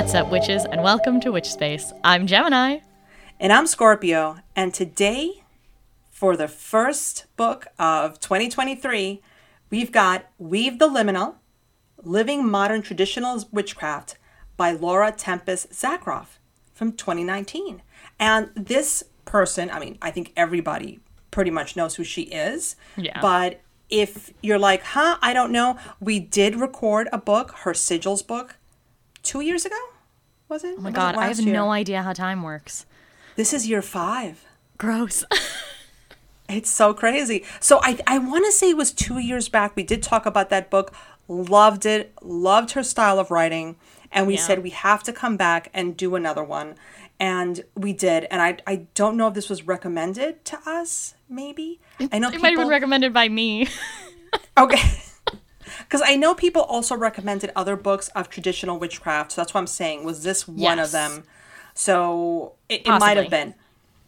What's up, witches, and welcome to Witch Space. I'm Gemini. And I'm Scorpio. And today, for the first book of 2023, we've got Weave the Liminal Living Modern Traditional Witchcraft by Laura Tempest Zakroff from 2019. And this person, I mean, I think everybody pretty much knows who she is. Yeah. But if you're like, huh, I don't know, we did record a book, her Sigils book, two years ago? Was it? Oh my god, I have no idea how time works. This is year five. Gross. It's so crazy. So I I want to say it was two years back. We did talk about that book. Loved it. Loved her style of writing. And we Yeah. said we have to come back and do another one. And we did. And I I don't know if this was recommended to us. Maybe I know it might have been recommended by me. Okay. Because I know people also recommended other books of traditional witchcraft. So that's what I'm saying. Was this one Yes. of them? So it, it might have been.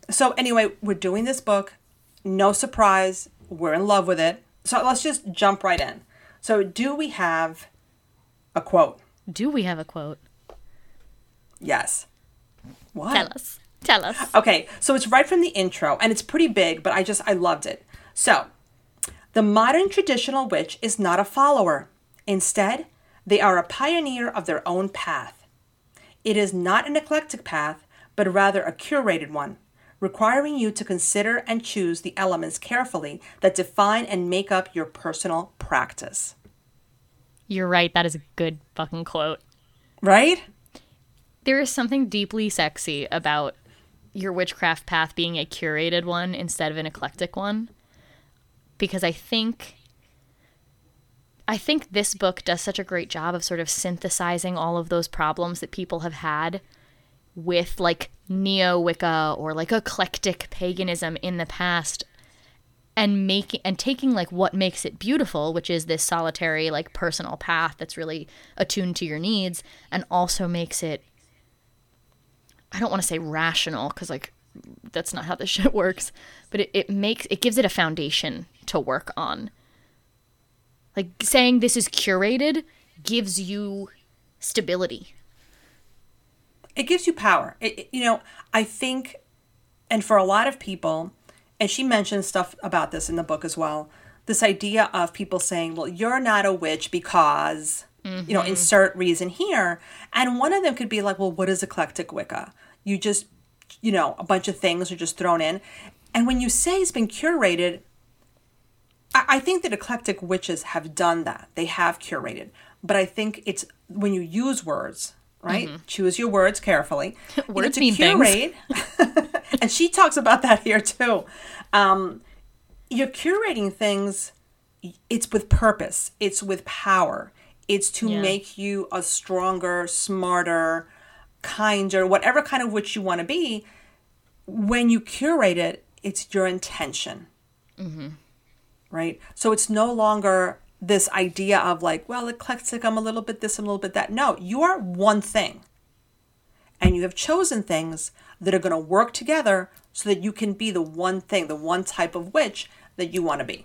So anyway, we're doing this book. No surprise. We're in love with it. So let's just jump right in. So, do we have a quote? Do we have a quote? Yes. What? Tell us. Tell us. Okay, so it's right from the intro, and it's pretty big, but I just, I loved it. So, the modern traditional witch is not a follower. Instead, they are a pioneer of their own path. It is not an eclectic path, but rather a curated one, requiring you to consider and choose the elements carefully that define and make up your personal practice. You're right. That is a good fucking quote. Right? There is something deeply sexy about your witchcraft path being a curated one instead of an eclectic one. Because I think I think this book does such a great job of sort of synthesizing all of those problems that people have had with like neo Wicca or like eclectic paganism in the past and making and taking like what makes it beautiful, which is this solitary like personal path that's really attuned to your needs and also makes it I don't want to say rational because like that's not how this shit works, but it, it makes it gives it a foundation to work on. Like saying this is curated gives you stability. it gives you power. It, it- you know, I think, and for a lot of people, and she mentions stuff about this in the book as well. This idea of people saying, "Well, you're not a witch because." You know, mm-hmm. insert reason here. And one of them could be like, well, what is eclectic Wicca? You just, you know, a bunch of things are just thrown in. And when you say it's been curated, I, I think that eclectic witches have done that. They have curated. But I think it's when you use words, right? Choose your words carefully. You know, Words to mean things. curate, and she talks about that here too. Um, you're curating things, it's with purpose, it's with power, it's to Yeah. make you a stronger, smarter, kinder, whatever kind of witch you want to be. When you curate it, it's your intention mm-hmm. right? So it's no longer this idea of like, well, eclectic, I'm a little bit this, I'm a little bit that. No, you are one thing. And you have chosen things that are going to work together so that you can be the one thing, the one type of witch that you want to be.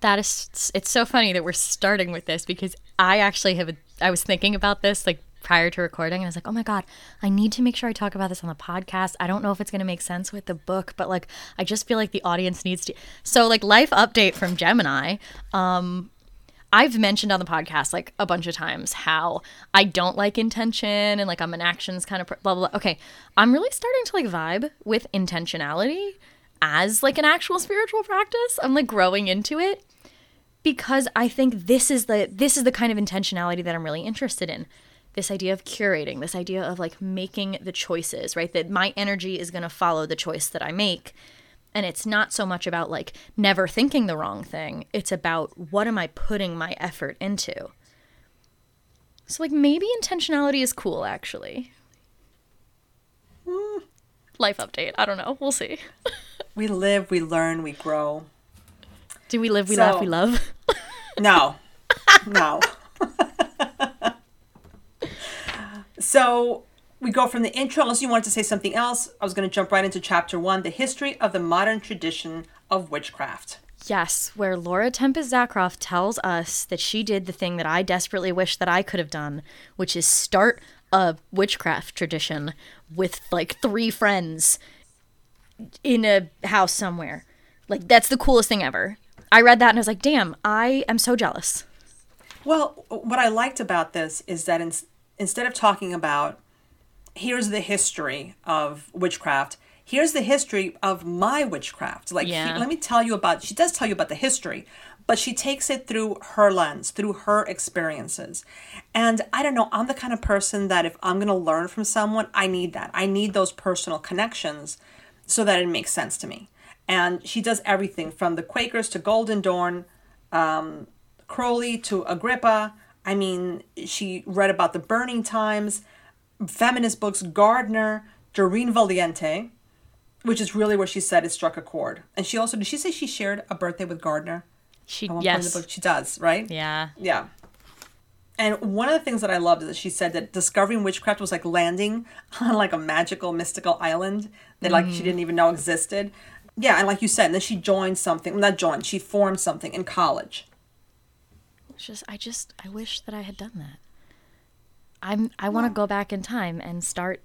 That is, it's so funny that we're starting with this because I actually have, a, I was thinking about this like prior to recording and I was like, oh my God, I need to make sure I talk about this on the podcast. I don't know if it's going to make sense with the book, but like, I just feel like the audience needs to. So, like, life update from Gemini. Um, I've mentioned on the podcast like a bunch of times how I don't like intention and like I'm an actions kind of blah blah blah. Okay, I'm really starting to like vibe with intentionality as like an actual spiritual practice. I'm like growing into it because I think this is the this is the kind of intentionality that I'm really interested in. This idea of curating, this idea of like making the choices, right? That my energy is going to follow the choice that I make. And it's not so much about like never thinking the wrong thing. It's about what am I putting my effort into. So like maybe intentionality is cool actually. Hmm. Life update. I don't know. We'll see. We live, we learn, we grow. Do we live, we So- laugh, we love? No, no. so we go from the intro, unless you wanted to say something else. I was going to jump right into chapter one the history of the modern tradition of witchcraft. Yes, where Laura Tempest Zakroff tells us that she did the thing that I desperately wish that I could have done, which is start a witchcraft tradition with like three friends in a house somewhere. Like that's the coolest thing ever. I read that and I was like, "Damn, I am so jealous." Well, what I liked about this is that in, instead of talking about here's the history of witchcraft, here's the history of my witchcraft. Like, Yeah. he- let me tell you about. She does tell you about the history, but she takes it through her lens, through her experiences. And I don't know. I'm the kind of person that if I'm going to learn from someone, I need that. I need those personal connections so that it makes sense to me. And she does everything from the Quakers to Golden Dawn, um, Crowley to Agrippa. I mean, she read about the burning times, feminist books, Gardner, Doreen Valiente, which is really where she said it struck a chord. And she also, did she say she shared a birthday with Gardner? She At one point in yes. the book? She does, right? Yeah. Yeah. And one of the things that I loved is that she said that discovering witchcraft was like landing on like a magical, mystical island that like she mm-hmm. didn't even know existed. Yeah, and like you said, and then she joined something. Not joined. She formed something in college. It's just I just I wish that I had done that. I'm I want to go back in time and start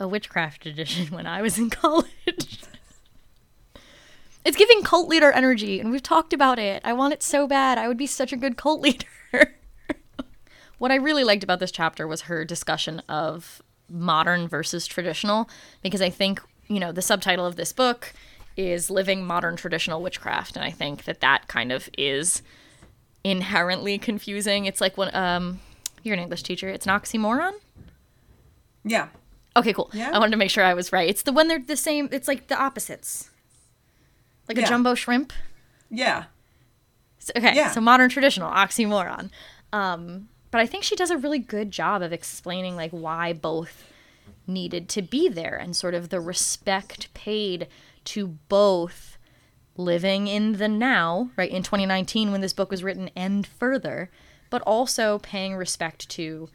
a witchcraft tradition when I was in college. it's giving cult leader energy and we've talked about it. I want it so bad. I would be such a good cult leader. what I really liked about this chapter was her discussion of modern versus traditional because I think, you know, the subtitle of this book is living modern traditional witchcraft and I think that that kind of is inherently confusing. It's like when um you're an English teacher. It's an oxymoron. Yeah. Okay, cool. Yeah. I wanted to make sure I was right. It's the when they're the same. It's like the opposites. Like a jumbo shrimp. Yeah. So- okay, Yeah. so modern traditional oxymoron. Um, but I think she does a really good job of explaining like why both needed to be there and sort of the respect paid to both living in the now, right, in 2019 when this book was written and further, but also paying respect to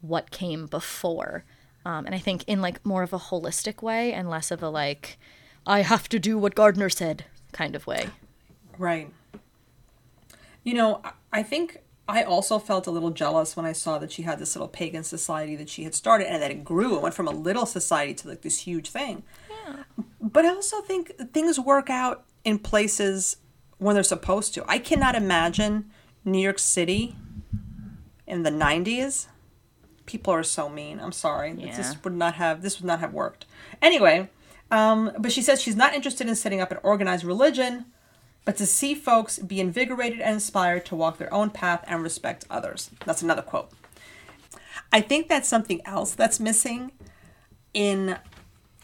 what came before. Um, and I think in like more of a holistic way and less of a like, I have to do what Gardner said kind of way. Right. You know, I- I think I also felt a little jealous when I saw that she had this little pagan society that she had started and that it grew. and went from a little society to like this huge thing. Yeah. But I also think things work out in places when they're supposed to. I cannot imagine New York City in the 90s. People are so mean. I'm sorry. Yeah. This would not have this would not have worked. Anyway, um, but she says she's not interested in setting up an organized religion, but to see folks be invigorated and inspired to walk their own path and respect others. That's another quote. I think that's something else that's missing in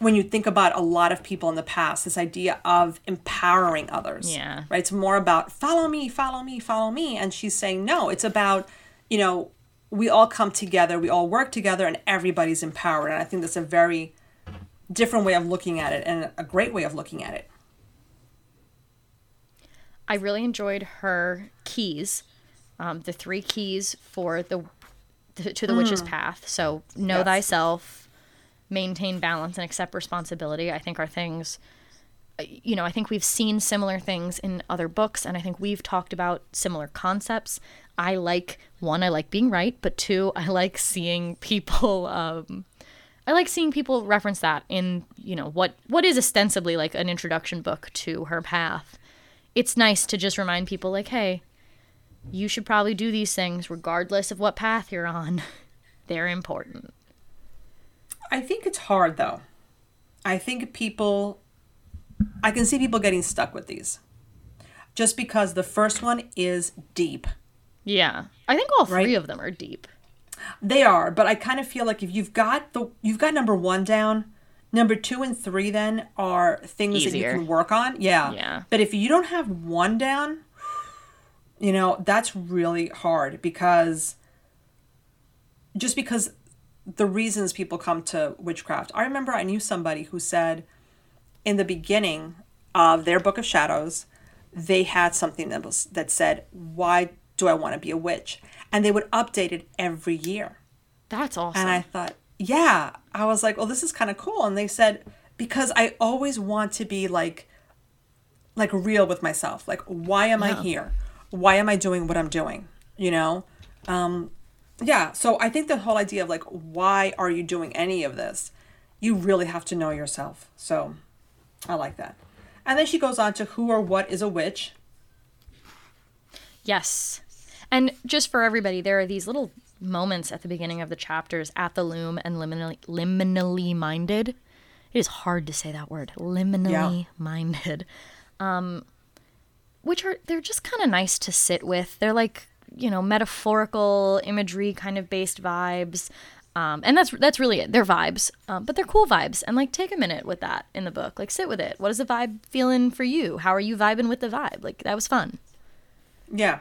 when you think about a lot of people in the past, this idea of empowering others. Yeah. Right? It's more about follow me, follow me, follow me. And she's saying, no, it's about, you know, we all come together, we all work together, and everybody's empowered. And I think that's a very different way of looking at it and a great way of looking at it. I really enjoyed her keys, um, the three keys for the, to the witch's path. So know Yes. thyself, maintain balance, and accept responsibility. I think are things. uh, You know, I think we've seen similar things in other books, and I think we've talked about similar concepts. I like one, I like being right, but two, I like seeing people. Um, I like seeing people reference that in you know what what is ostensibly like an introduction book to her path it's nice to just remind people like hey you should probably do these things regardless of what path you're on they're important I think it's hard though. I think people, I can see people getting stuck with these. Just because the first one is deep. yeah i think all three Right. of them are deep They are, but I kind of feel like if you've got the you've got number one down, number two and three then are things that you can work on. Yeah. Yeah. But if you don't have one down, you know, that's really hard because just because the reasons people come to witchcraft. I remember I knew somebody who said in the beginning of their book of shadows, they had something that was that said, "Why do I want to be a witch?" And they would update it every year. that's awesome And I thought, yeah, I was like, well, this is kind of cool. And they said, because I always want to be like, like real with myself. Like, why am I here? Why am I doing what I'm doing? You know? Um, Yeah, so I think the whole idea of like, why are you doing any of this? You really have to know yourself. So I like that. And then she goes on to who or what is a witch. Yes. And just for everybody, there are these little moments at the beginning of the chapters at the loom and liminally, liminally minded. It is hard to say that word. Liminally Yeah. minded. Um, which are they're just kind of nice to sit with. They're like, you know, metaphorical imagery kind of based vibes. Um, and that's that's really it. They're vibes, um, but they're cool vibes. And like, take a minute with that in the book. Like, sit with it. What is the vibe feeling for you? How are you vibing with the vibe? Like, that was fun. Yeah.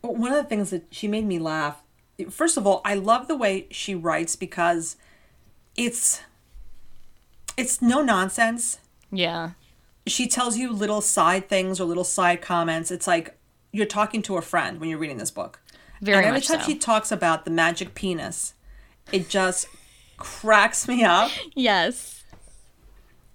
One of the things that she made me laugh. First of all, I love the way she writes because it's it's no nonsense. Yeah. She tells you little side things or little side comments. It's like you're talking to a friend when you're reading this book. Very and every much time so. she talks about the magic penis, it just cracks me up. Yes.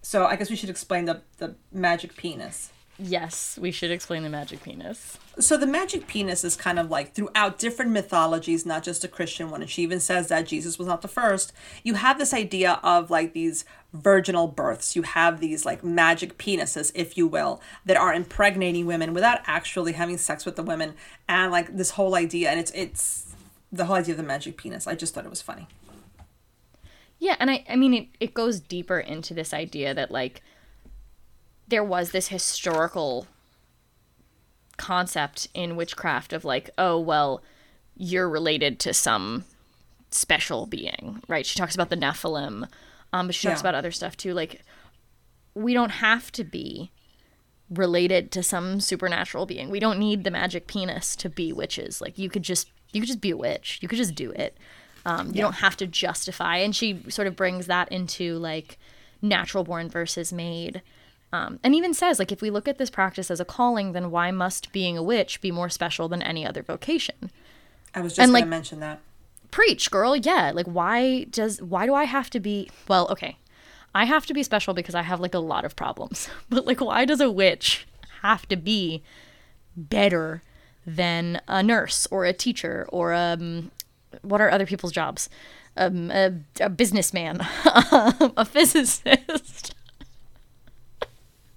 So I guess we should explain the, the magic penis. Yes, we should explain the magic penis. So the magic penis is kind of like throughout different mythologies, not just a Christian one. And she even says that Jesus was not the first. You have this idea of like these virginal births. You have these like magic penises, if you will, that are impregnating women without actually having sex with the women. And like this whole idea, and it's it's the whole idea of the magic penis. I just thought it was funny. Yeah, and I I mean it, it goes deeper into this idea that like there was this historical concept in witchcraft of like, oh well, you're related to some special being, right? She talks about the Nephilim, um, but she talks Yeah. about other stuff too. Like we don't have to be related to some supernatural being. We don't need the magic penis to be witches. Like you could just you could just be a witch. You could just do it. Um, you don't have to justify. And she sort of brings that into like natural born versus made. Um, and even says like if we look at this practice as a calling, then why must being a witch be more special than any other vocation? I was just And, going like- to mention that. preach girl yeah. Like why does why do i have to be well okay. I have to be special because i have like a lot of problems. But like why does a witch have to be better than a nurse or a teacher or um what are other people's jobs? Um a, a businessman a physicist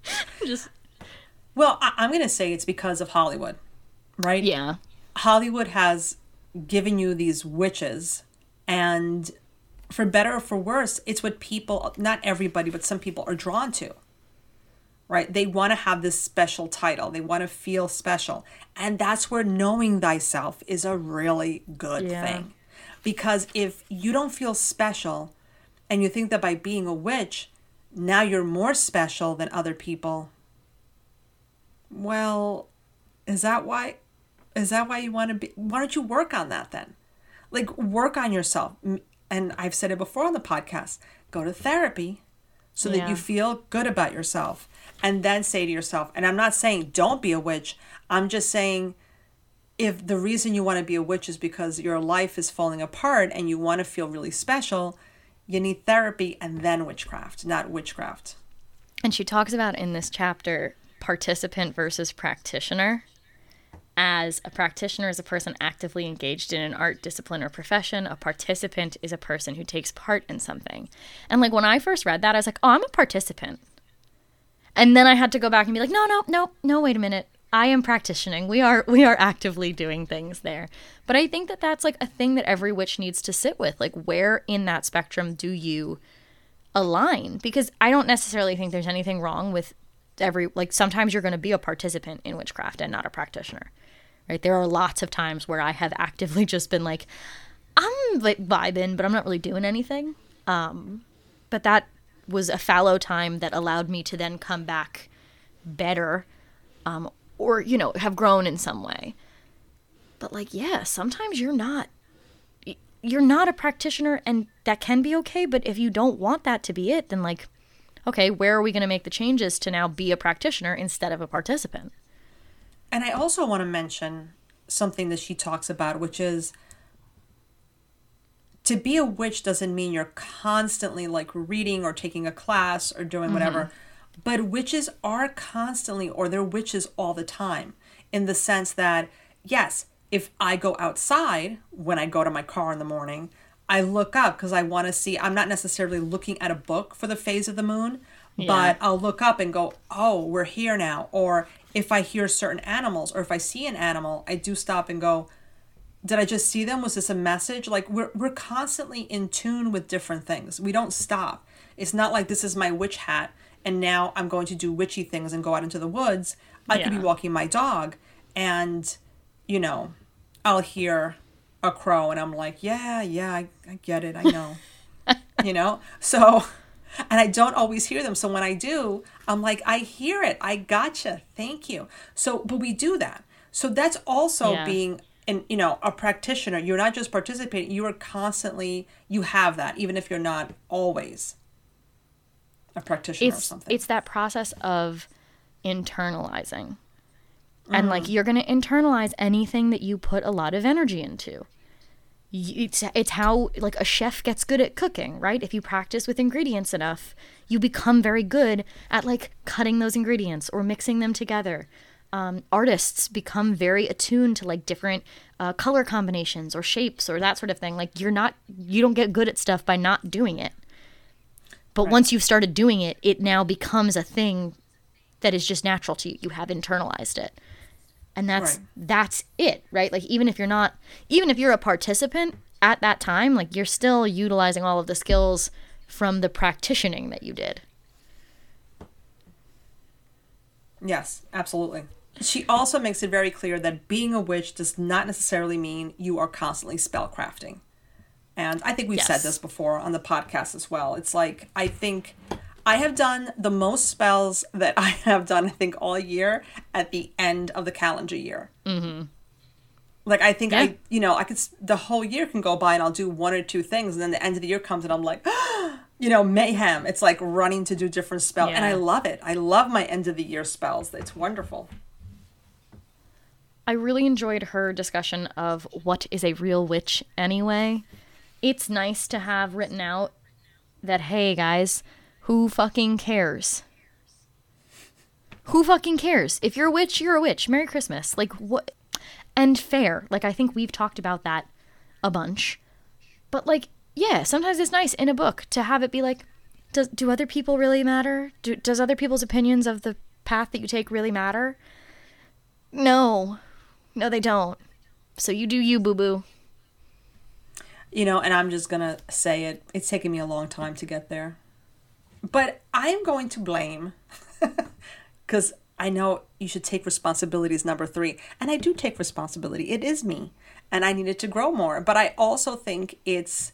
just Well, I- I'm going to say it's because of Hollywood, right? yeah Hollywood has given you these witches, and for better or for worse, it's what people, not everybody, but some people are drawn to. Right? They want to have this special title, they want to feel special. And that's where knowing thyself is a really good Yeah. thing. Because if you don't feel special and you think that by being a witch, now you're more special than other people, well, is that why is that why you want to be why don't you work on that then? Like work on yourself. And i've said it before on the podcast go to therapy so that you feel good about yourself and then say to yourself and i'm not saying don't be a witch i'm just saying if the reason you want to be a witch is because your life is falling apart and you want to feel really special you need therapy and then witchcraft not witchcraft And she talks about in this chapter participant versus practitioner. As a practitioner is a person actively engaged in an art, discipline, or profession. A participant is a person who takes part in something. And like when I first read that, I was like, oh, I'm a participant. And then I had to go back and be like, no, no, no, no, wait a minute. I am practicing. We are we are actively doing things there. But I think that that's like a thing that every witch needs to sit with. Like where in that spectrum do you align because I don't necessarily think there's anything wrong with every like sometimes you're going to be a participant in witchcraft and not a practitioner. Right? There are lots of times where I have actively just been like I'm like vibing, but I'm not really doing anything. Um but that was a fallow time that allowed me to then come back better um or you know have grown in some way. But like yeah, sometimes you're not you're not a practitioner and that can be okay but if you don't want that to be it then like okay where are we going to make the changes to now be a practitioner instead of a participant And I also want to mention something that she talks about, which is to be a witch doesn't mean you're constantly like reading or taking a class or doing whatever. Mm-hmm. But witches are constantly, or they're witches all the time, in the sense that, yes, if I go outside when I go to my car in the morning, I look up because I want to see. I'm not necessarily looking at a book for the phase of the moon, Yeah. but I'll look up and go, oh, we're here now. Or if I hear certain animals or if I see an animal, I do stop and go, did I just see them? Was this a message? Like we're we're constantly in tune with different things. We don't stop. It's not like this is my witch hat and now I'm going to do witchy things and go out into the woods. I could be walking my dog and you know, I'll hear a crow and I'm like, yeah, yeah, I, I get it. I know. you know? So and I don't always hear them. So when I do, I'm like, I hear it. I gotcha. Thank you. So, but we do that. So that's also Yeah. being an you know a practitioner. You're not just participating. You are constantly. You have that, even if you're not always a practitioner or it's something. it's that process of internalizing. And like you're going to internalize anything that you put a lot of energy into. It's it's how like a chef gets good at cooking right? If you practice with ingredients enough you become very good at like cutting those ingredients or mixing them together. Um, artists become very attuned to like different uh, color combinations or shapes or that sort of thing. Like you're not you don't get good at stuff by not doing it but once you've started doing it, it now becomes a thing that is just natural to you. You have internalized it. And that's Right. that's it, right? Like even if you're not even if you're a participant at that time, like you're still utilizing all of the skills from the practicing that you did. Yes, absolutely. She also makes it very clear that being a witch does not necessarily mean you are constantly spellcrafting. And I think we've said this before on the podcast as well. It's like, I think I have done the most spells that I have done, I think, all year at the end of the calendar year. Mm-hmm. Like, I think Yeah. I, you know, I could, the whole year can go by and I'll do one or two things. And then the end of the year comes and I'm like, you know, mayhem. It's like running to do different spells. And I love it. I love my end of the year spells. It's wonderful. I really enjoyed her discussion of what is a real witch anyway. It's nice to have written out that, hey guys, who fucking cares? Who fucking cares? If you're a witch, you're a witch. Merry Christmas. Like, what? And fair. Like, I think we've talked about that a bunch. But, like, yeah, sometimes it's nice in a book to have it be like, does, do other people really matter? Do, does other people's opinions of the path that you take really matter? No. No, they don't. So you do you, boo boo. You know, and I'm just going to say it. It's taken me a long time to get there. But I'm going to blame, because I know you should take responsibility is number three. And I do take responsibility. It is me. And I needed to grow more. But I also think it's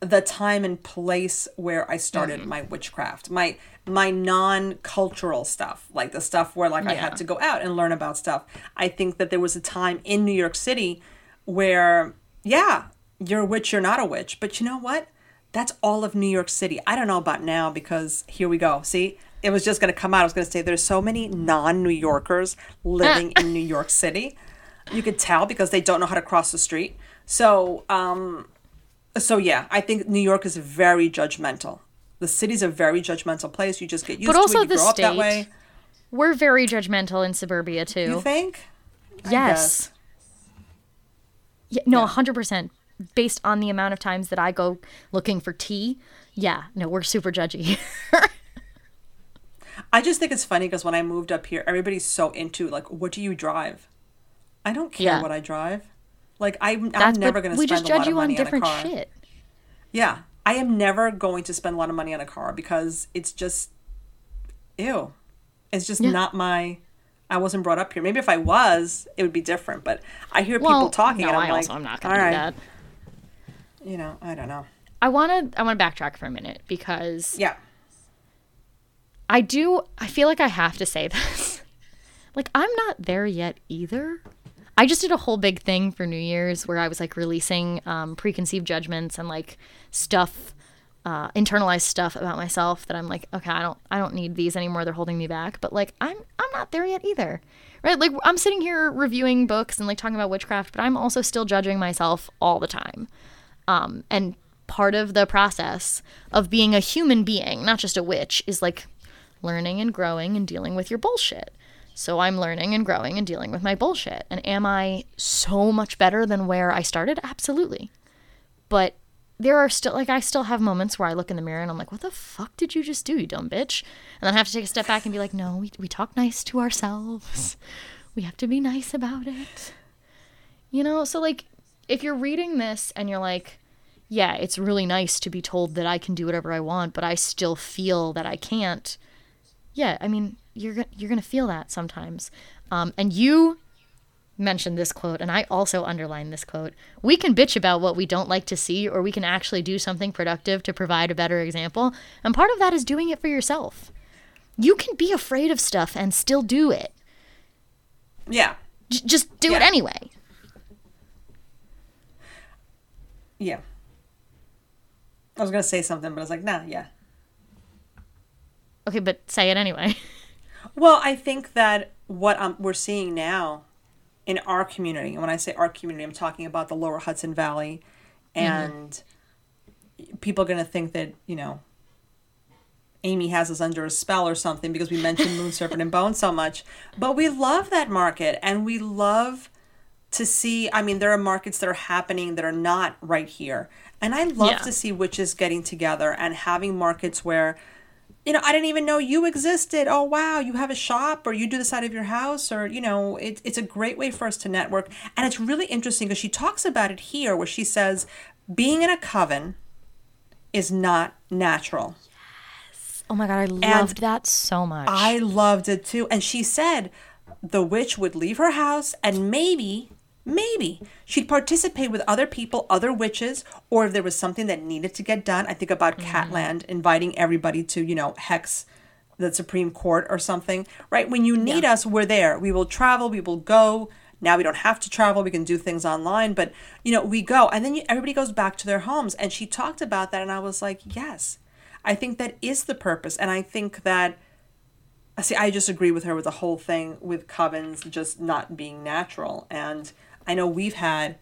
the time and place where I started mm-hmm. my witchcraft, my my non-cultural stuff, like the stuff where like I had to go out and learn about stuff. I think that there was a time in New York City where yeah, you're a witch, you're not a witch, but you know what? That's all of New York City. I don't know about now because here we go. See, it was just going to come out. I was going to say there's so many non-New Yorkers living in New York City. You could tell because they don't know how to cross the street. So, um, so yeah, I think New York is very judgmental. The city's a very judgmental place. You just get used But to also it. You the grow up that state. way. We're very judgmental in suburbia too. You think? Yes. Yeah, no, Yeah. hundred percent. Based on the amount of times that I go looking for tea, yeah, no, we're super judgy. I just think it's funny because when I moved up here, everybody's so into like, what do you drive? I don't care Yeah. what I drive. Like I'm, I'm never going to we spend just a lot of you on money on, a different car. shit. Yeah, I am never going to spend a lot of money on a car because it's just, ew, it's just Yeah. not my. I wasn't brought up here. Maybe if I was, it would be different. But I hear Well, people talking, no, and I'm I like, also am not gonna do that. You know, I don't know. I wanna I wanna backtrack for a minute because Yeah, I do I feel like I have to say this. like I'm not there yet either. I just did a whole big thing for New Year's where I was like releasing um, preconceived judgments and like stuff, uh, internalized stuff about myself that I'm like, okay, I don't, I don't need these anymore. They're holding me back. But like, I'm, I'm not there yet either, right? Like, I'm sitting here reviewing books and like talking about witchcraft, but I'm also still judging myself all the time. Um, and part of the process of being a human being, not just a witch, is like learning and growing and dealing with your bullshit. So I'm learning and growing and dealing with my bullshit. And am I so much better than where I started? Absolutely. But there are still like I still have moments where I look in the mirror and I'm like, what the fuck did you just do, you dumb bitch? And then I have to take a step back and be like, no, we we talk nice to ourselves. We have to be nice about it. You know, so like if you're reading this and you're like, yeah, it's really nice to be told that I can do whatever I want, but I still feel that I can't. Yeah, I mean, you're you're gonna feel that sometimes. Um, and you mentioned this quote, and I also underlined this quote. We can bitch about what we don't like to see, or we can actually do something productive to provide a better example. And part of that is doing it for yourself. You can be afraid of stuff and still do it. Yeah. J- just do it anyway. Yeah. I was gonna say something, but I was like, nah, yeah. Okay, but say it anyway. Well, I think that what um, we're seeing now in our community, and when I say our community, I'm talking about the lower Hudson Valley, and people are going to think that, you know, Amy has us under a spell or something because we mentioned Moon Serpent and Bone so much. But we love that market, and we love to see. I mean, there are markets that are happening that are not right here. And I love Yeah. to see witches getting together and having markets where you know, I didn't even know you existed. Oh, wow, you have a shop or you do this out of your house or, you know, it, it's a great way for us to network. And it's really interesting because she talks about it here where she says being in a coven is not natural. Oh my god, I loved that so much. I loved it too. And she said the witch would leave her house and maybe, maybe she'd participate with other people, other witches, or if there was something that needed to get done. I think about mm-hmm. Catland inviting everybody to, you know, Hex, the Supreme Court or something, right? When you need us, we're there. We will travel, we will go. Now we don't have to travel, we can do things online, but, you know, we go. And then you, everybody goes back to their homes. And she talked about that, and I was like, yes. I think that is the purpose. And I think that See, I just agree with her with the whole thing with covens just not being natural. And I know we've had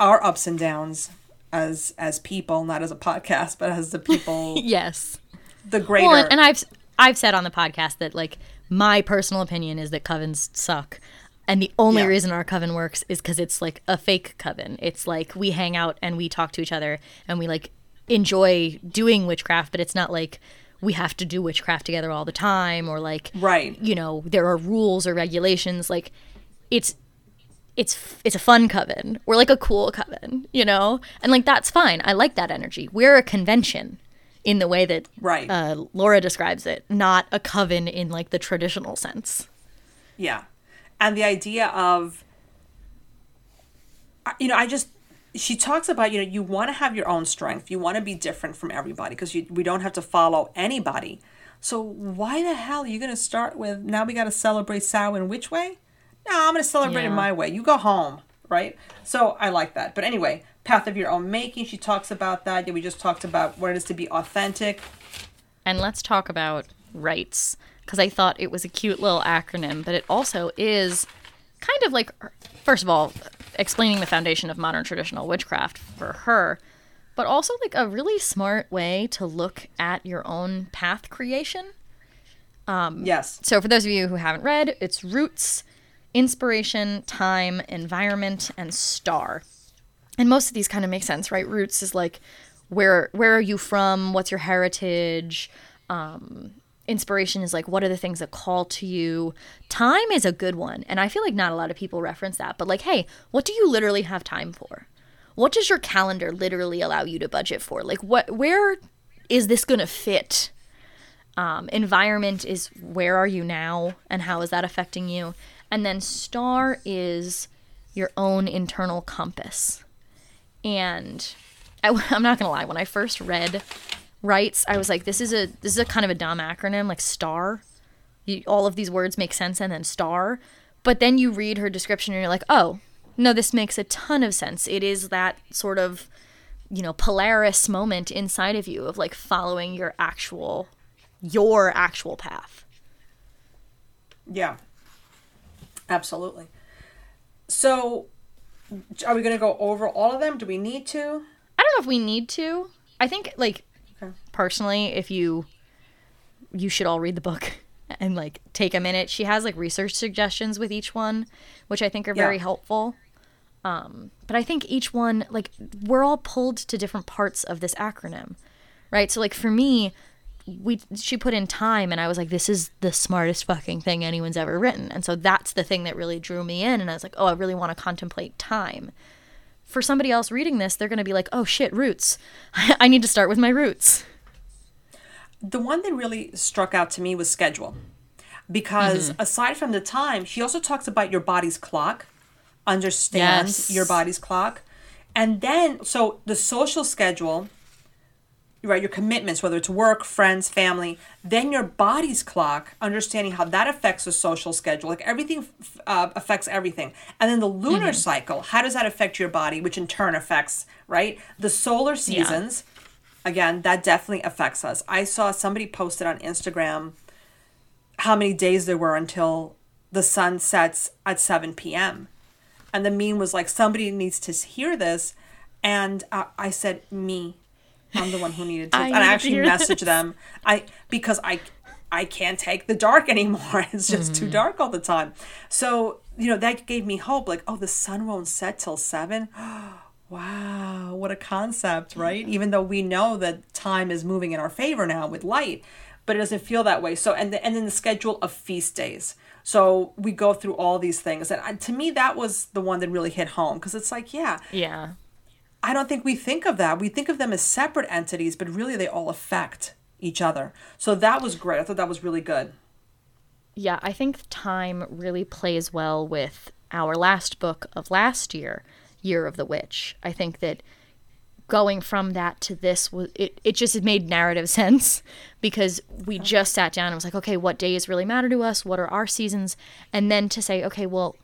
our ups and downs as as people, not as a podcast, but as the people, yes. the greater. Well, and, I've I've said on the podcast that like my personal opinion is that covens suck. And the only Yeah. reason our coven works is because it's like a fake coven. It's like we hang out and we talk to each other and we like enjoy doing witchcraft, but it's not like we have to do witchcraft together all the time or like Right. you know there are rules or regulations like it's it's it's a fun coven we're like a cool coven you know and like that's fine i like that energy we're a convention in the way that Right. uh, laura describes it not a coven in like the traditional sense Yeah. And the idea of, you know, I just, she talks about, you know, you want to have your own strength. You want to be different from everybody because we don't have to follow anybody. So why the hell are you going to start with, now we got to celebrate Samhain which way? No, I'm going to celebrate it Yeah. my way. You go home, right? So I like that. But anyway, path of your own making, she talks about that. Yeah, we just talked about what it is to be authentic. and let's talk about RITES because i thought it was a cute little acronym but it also is kind of like first of all explaining the foundation of modern traditional witchcraft for her but also like a really smart way to look at your own path creation um, Yes. So, for those of you who haven't read, it's roots, inspiration, time, environment, and star. And most of these kind of make sense, right? Roots is like where where are you from? What's your heritage? Um, inspiration is like what are the things that call to you? Time is a good one, and I feel like not a lot of people reference that. But like, hey, what do you literally have time for? What does your calendar literally allow you to budget for? Like, what where is this gonna fit? um, environment is where are you now and how is that affecting you and then star is your own internal compass. And I, am not gonna lie when i first read RITES i was like this is a this is a kind of a dumb acronym like star. You, all of these words make sense and then star. But then you read her description and you're like oh no this makes a ton of sense. It is that sort of you know polaris moment inside of you of like following your actual your actual path. Yeah. Absolutely. So, are we going to go over all of them? Do we need to? i don't know if we need to i think like Okay. personally if you you should all read the book and like take a minute. She has like research suggestions with each one, which I think are very Yeah. helpful. Um, but I think each one, like, we're all pulled to different parts of this acronym, right? So, like, for me, we she put in time, and I was like, this is the smartest fucking thing anyone's ever written, and so that's the thing that really drew me in, and I was like, oh, I really want to contemplate time. For somebody else reading this, they're gonna be like, oh shit, roots. I need to start with my roots. The one that really struck out to me was schedule. Because Mm-hmm. aside from the time, she also talks about your body's clock, understand Yes. your body's clock. And then, so the social schedule, right, your commitments, whether it's work, friends, family, then your body's clock, understanding how that affects the social schedule. Like everything uh, affects everything. And then the lunar cycle, how does that affect your body, which in turn affects, right, the solar seasons again, that definitely affects us. I saw somebody posted on Instagram how many days there were until the sun sets at 7 p.m. And the meme was like, somebody needs to hear this. And uh, I said, me. I'm the one who needed to. I and I actually messaged them. I because I I can't take the dark anymore. It's just Mm-hmm. too dark all the time. So, you know, that gave me hope. Like, oh, the sun won't set till seven. Wow, what a concept, right? Even though we know that time is moving in our favor now with light, but it doesn't feel that way. So, and the, and then the schedule of feast days. So we go through all these things, and to me, that was the one that really hit home because it's like, yeah, Yeah. I don't think we think of that. We think of them as separate entities, but really they all affect each other. So that was great. I thought that was really good. Yeah, I think time really plays well with our last book of last year, Year of the Witch. I think that going from that to this was it, it just made narrative sense because we just sat down and was like, okay, what days really matter to us? What are our seasons? And then to say, okay, well,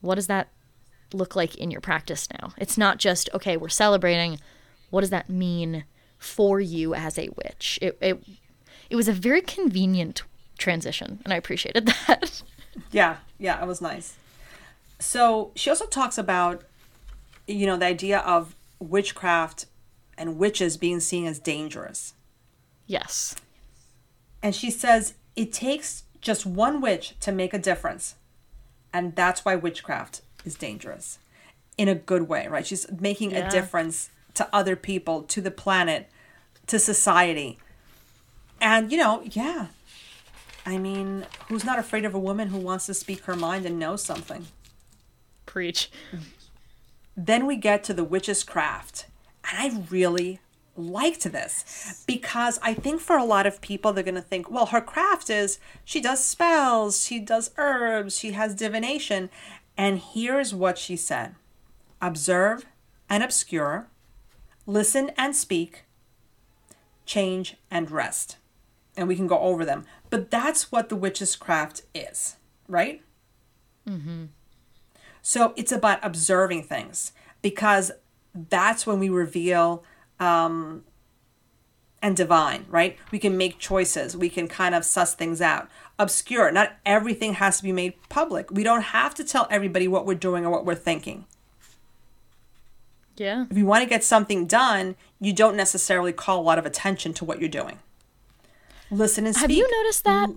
what does that look like in your practice now? It's not just, okay, we're celebrating. What does that mean for you as a witch? It it, it was a very convenient transition, and I appreciated that. Yeah, yeah, it was nice. So she also talks about, you know, the idea of witchcraft and witches being seen as dangerous. yes. And she says it takes just one witch to make a difference. And that's why witchcraft is dangerous in a good way, right? She's making Yeah. a difference to other people, to the planet, to society. And, you know, yeah. I mean, who's not afraid of a woman who wants to speak her mind and know something? Preach. Then we get to the witch's craft. And I really liked this because I think for a lot of people, they're going to think, well, her craft is she does spells, she does herbs, she has divination. And here's what she said observe and obscure, listen and speak, change and rest. And we can go over them. But that's what the witch's craft is, right? Mm-hmm. So it's about observing things because that's when we reveal um, and divine, right? We can make choices. We can kind of suss things out. Obscure. Not everything has to be made public. We don't have to tell everybody what we're doing or what we're thinking. Yeah. If you want to get something done, you don't necessarily call a lot of attention to what you're doing. Listen and speak. Have you noticed that?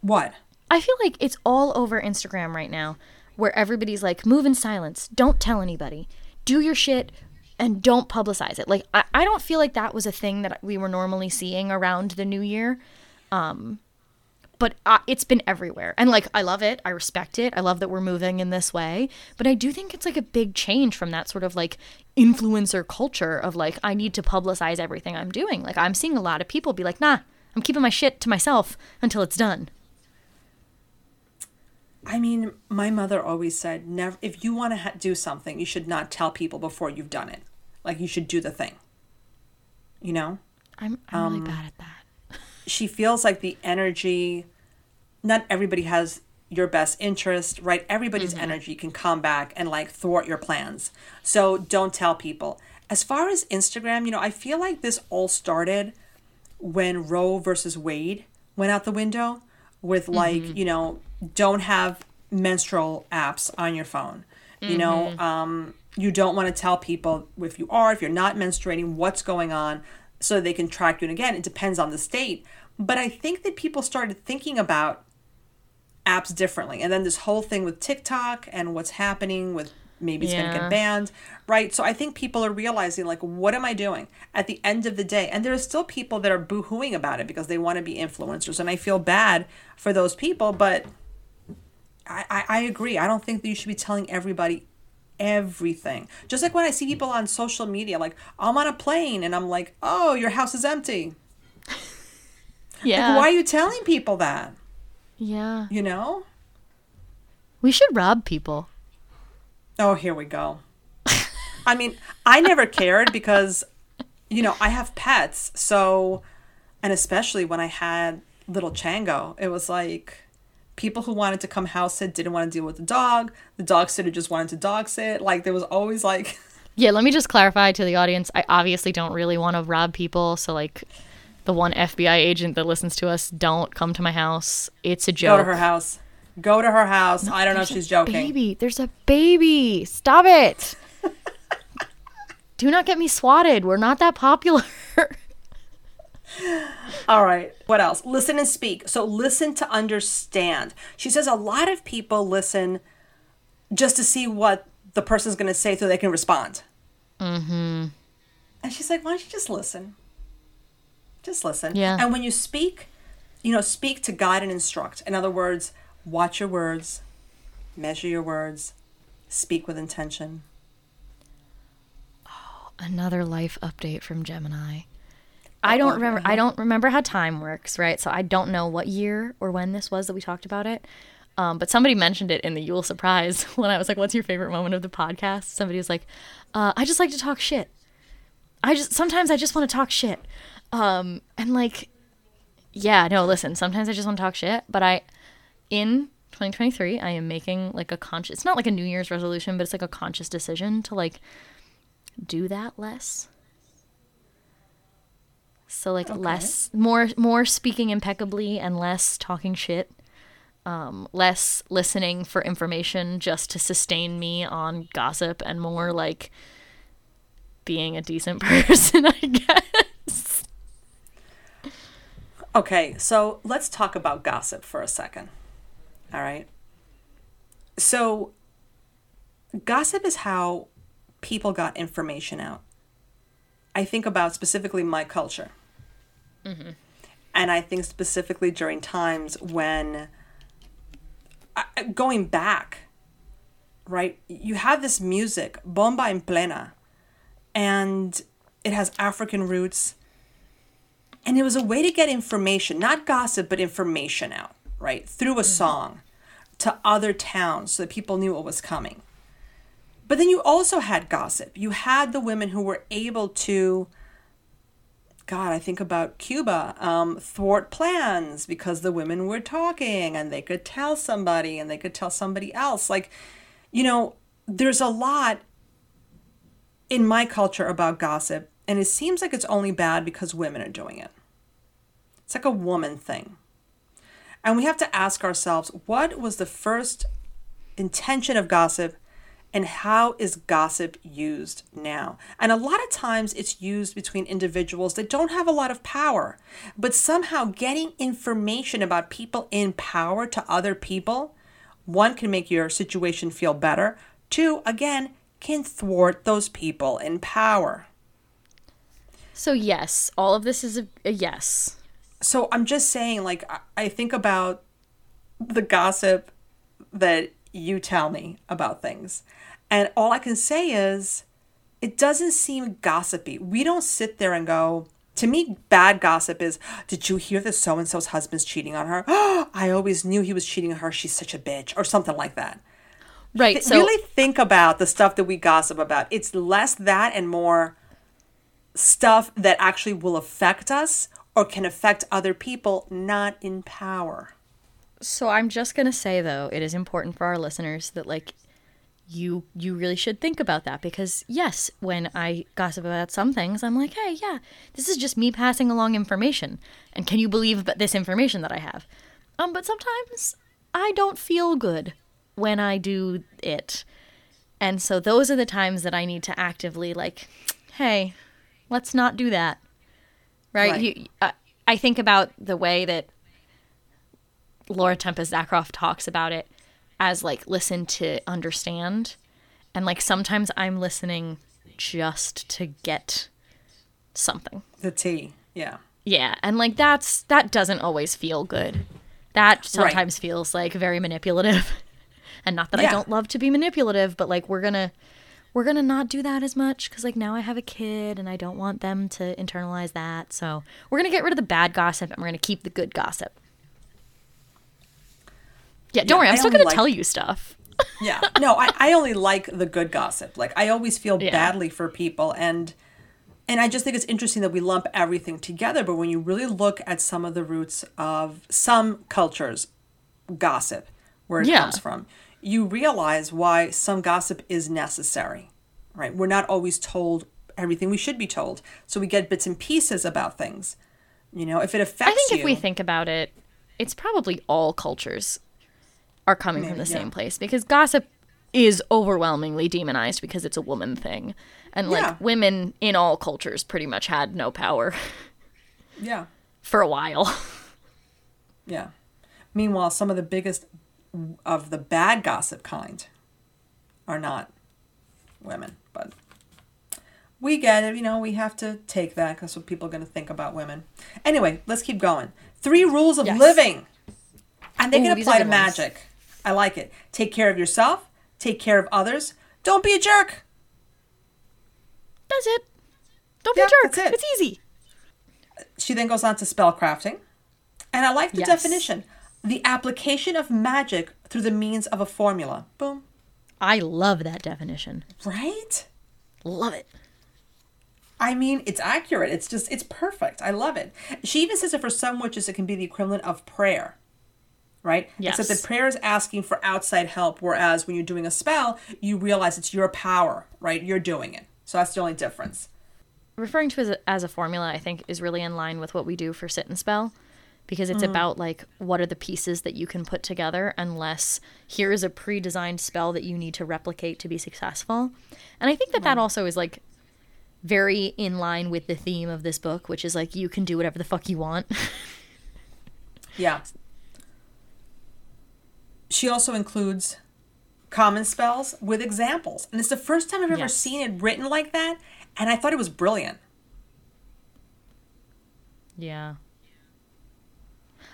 What? I feel like it's all over Instagram right now where everybody's like, move in silence, don't tell anybody, do your shit, and don't publicize it. Like, I, I don't feel like that was a thing that we were normally seeing around the new year. Um, but uh, it's been everywhere. And like, I love it. I respect it. I love that we're moving in this way. But I do think it's like a big change from that sort of like influencer culture of like, I need to publicize everything I'm doing. Like, I'm seeing a lot of people be like, nah, I'm keeping my shit to myself until it's done. I mean, my mother always said, "Never. If you want to ha- do something, you should not tell people before you've done it. Like you should do the thing." You know, I'm, I'm really bad at that. She feels like the energy. Not everybody has your best interest, right? Everybody's mm-hmm. energy can come back and like thwart your plans. So don't tell people. As far as Instagram, you know, I feel like this all started when Roe versus Wade went out the window with mm-hmm. like, you know, don't have menstrual apps on your phone. You know, mm-hmm. um, you don't want to tell people if you are, if you're not menstruating, what's going on so they can track you. And again, it depends on the state. But I think that people started thinking about apps differently. And then this whole thing with TikTok and what's happening with maybe it's going to get banned, right? So I think people are realizing, like, what am I doing at the end of the day? And there are still people that are boo-hooing about it because they want to be influencers. And I feel bad for those people, but I, I, I agree. I don't think that you should be telling everybody everything. Just like when I see people on social media, like, I'm on a plane and I'm like, oh, your house is empty. Yeah. Why are you telling people that? Yeah. You know? We should rob people. Oh, here we go. I mean, I never cared because, you know, I have pets. So, and especially when I had little Chango, it was like people who wanted to come house sit didn't want to deal with the dog. The dog sitter just wanted to dog sit. Like, there was always like, Yeah, let me just clarify to the audience. I obviously don't really want to rob people, so like the one FBI agent that listens to us, don't come to my house. It's a joke. go to her house. Go to her house. No, I don't know if she's joking. Baby, there's a baby. Stop it. Do not get me swatted. We're not that popular. All right. What else? Listen and speak. So listen to understand. She says a lot of people listen just to see what the person's going to say so they can respond. Mm-hmm. And she's like, why don't you just listen? Just listen. Yeah. And when you speak, you know, speak to guide and instruct. In other words, watch your words, measure your words, speak with intention. Oh, another life update from Gemini. I don't remember I don't remember how time works, right? So I don't know what year or when this was that we talked about it. Um, but somebody mentioned it in the Yule surprise when I was like, "What's your favorite moment of the podcast?" Somebody was like, uh, "I just like to talk shit. I just sometimes I just want to talk shit." Um, and like, yeah, no, listen. Sometimes I just want to talk shit, but I, in 2023, I am making like a conscious. It's not like a New Year's resolution, but it's like a conscious decision to like do that less. So like less, more, more speaking impeccably and less talking shit. Um, less listening for information just to sustain me on gossip and more like being a decent person, I guess. Okay, so let's talk about gossip for a second. All right. So, gossip is how people got information out. I think about specifically my culture. Mm-hmm. And I think specifically during times when, I- going back, right, you have this music, Bomba en Plena, and it has African roots and it was a way to get information, not gossip, but information out, right? Through a song to other towns so that people knew what was coming. But then you also had gossip. You had the women who were able to, God, I think about Cuba, um, thwart plans because the women were talking and they could tell somebody and they could tell somebody else. Like, you know, there's a lot in my culture about gossip, and it seems like it's only bad because women are doing it. It's like a woman thing. And we have to ask ourselves what was the first intention of gossip and how is gossip used now? And a lot of times it's used between individuals that don't have a lot of power, but somehow getting information about people in power to other people, one can make your situation feel better, two, again, can thwart those people in power. So yes, all of this is a, a yes. so I'm just saying, like, I- I think about the gossip that you tell me about things. And all I can say is, it doesn't seem gossipy. We don't sit there and go, to me, bad gossip is, did you hear that so and so's husband's cheating on her? I always knew he was cheating on her. She's such a bitch, or something like that. Right. Th- So really think about the stuff that we gossip about. It's less that and more stuff that actually will affect us or can affect other people not in power. So I'm just gonna say though, it is important for our listeners that like you you really should think about that because yes, when I gossip about some things, I'm like, hey, yeah, this is just me passing along information, and can you believe this information that I have? Um, but sometimes I don't feel good when I do it, and so those are the times that I need to actively like, hey, let's not do that, right? Right. You, uh, I think about the way that Laura Tempest Zakroff talks about it as like listen to understand. And like sometimes I'm listening just to get something. The tea. Yeah. Yeah, and like that's that doesn't always feel good. That sometimes right. feels like very manipulative. and not that yeah. I don't love to be manipulative, but like we're going to we're going to not do that as much cuz like now I have a kid and I don't want them to internalize that. So, we're going to get rid of the bad gossip and we're going to keep the good gossip. Yeah, don't yeah, worry, I'm I still going like- to tell you stuff. yeah. No, I, I only like the good gossip. Like I always feel yeah. badly for people and and I just think it's interesting that we lump everything together, but when you really look at some of the roots of some cultures, gossip, where it yeah. comes from, you realize why some gossip is necessary, right? We're not always told everything we should be told. So we get bits and pieces about things. You know, if it affects I think you, if we think about it, it's probably all cultures are coming maybe, from the yeah. same place because gossip is overwhelmingly demonized because it's a woman thing. And like yeah. women in all cultures pretty much had no power. Yeah. For a while. Yeah. Meanwhile, some of the biggest of the bad gossip kind are not women, but we get it. You know, we have to take that because what people are going to think about women. Anyway, let's keep going. Three rules of yes. living, and they Ooh, can apply to magic. Ones. I like it. Take care of yourself. Take care of others. Don't be a jerk. That's it. Don't be a jerk. It. It's easy. She then goes on to spell crafting. And I like the yes. definition the application of magic through the means of a formula. Boom. I love that definition. Right? Love it. I mean, it's accurate. It's just, it's perfect. I love it. She even says that for some witches, it can be the equivalent of prayer, right? Yes. Except that prayer is asking for outside help, whereas when you're doing a spell, you realize it's your power, right? You're doing it. So that's the only difference. Referring to a, as a formula, I think, is really in line with what we do for sit and spell because it's mm. about like what are the pieces that you can put together unless here is a pre-designed spell that you need to replicate to be successful. And I think that mm. that also is like very in line with the theme of this book, which is like you can do whatever the fuck you want. yeah. She also includes common spells with examples. And it's the first time I've ever yes. seen it written like that. And I thought it was brilliant. Yeah.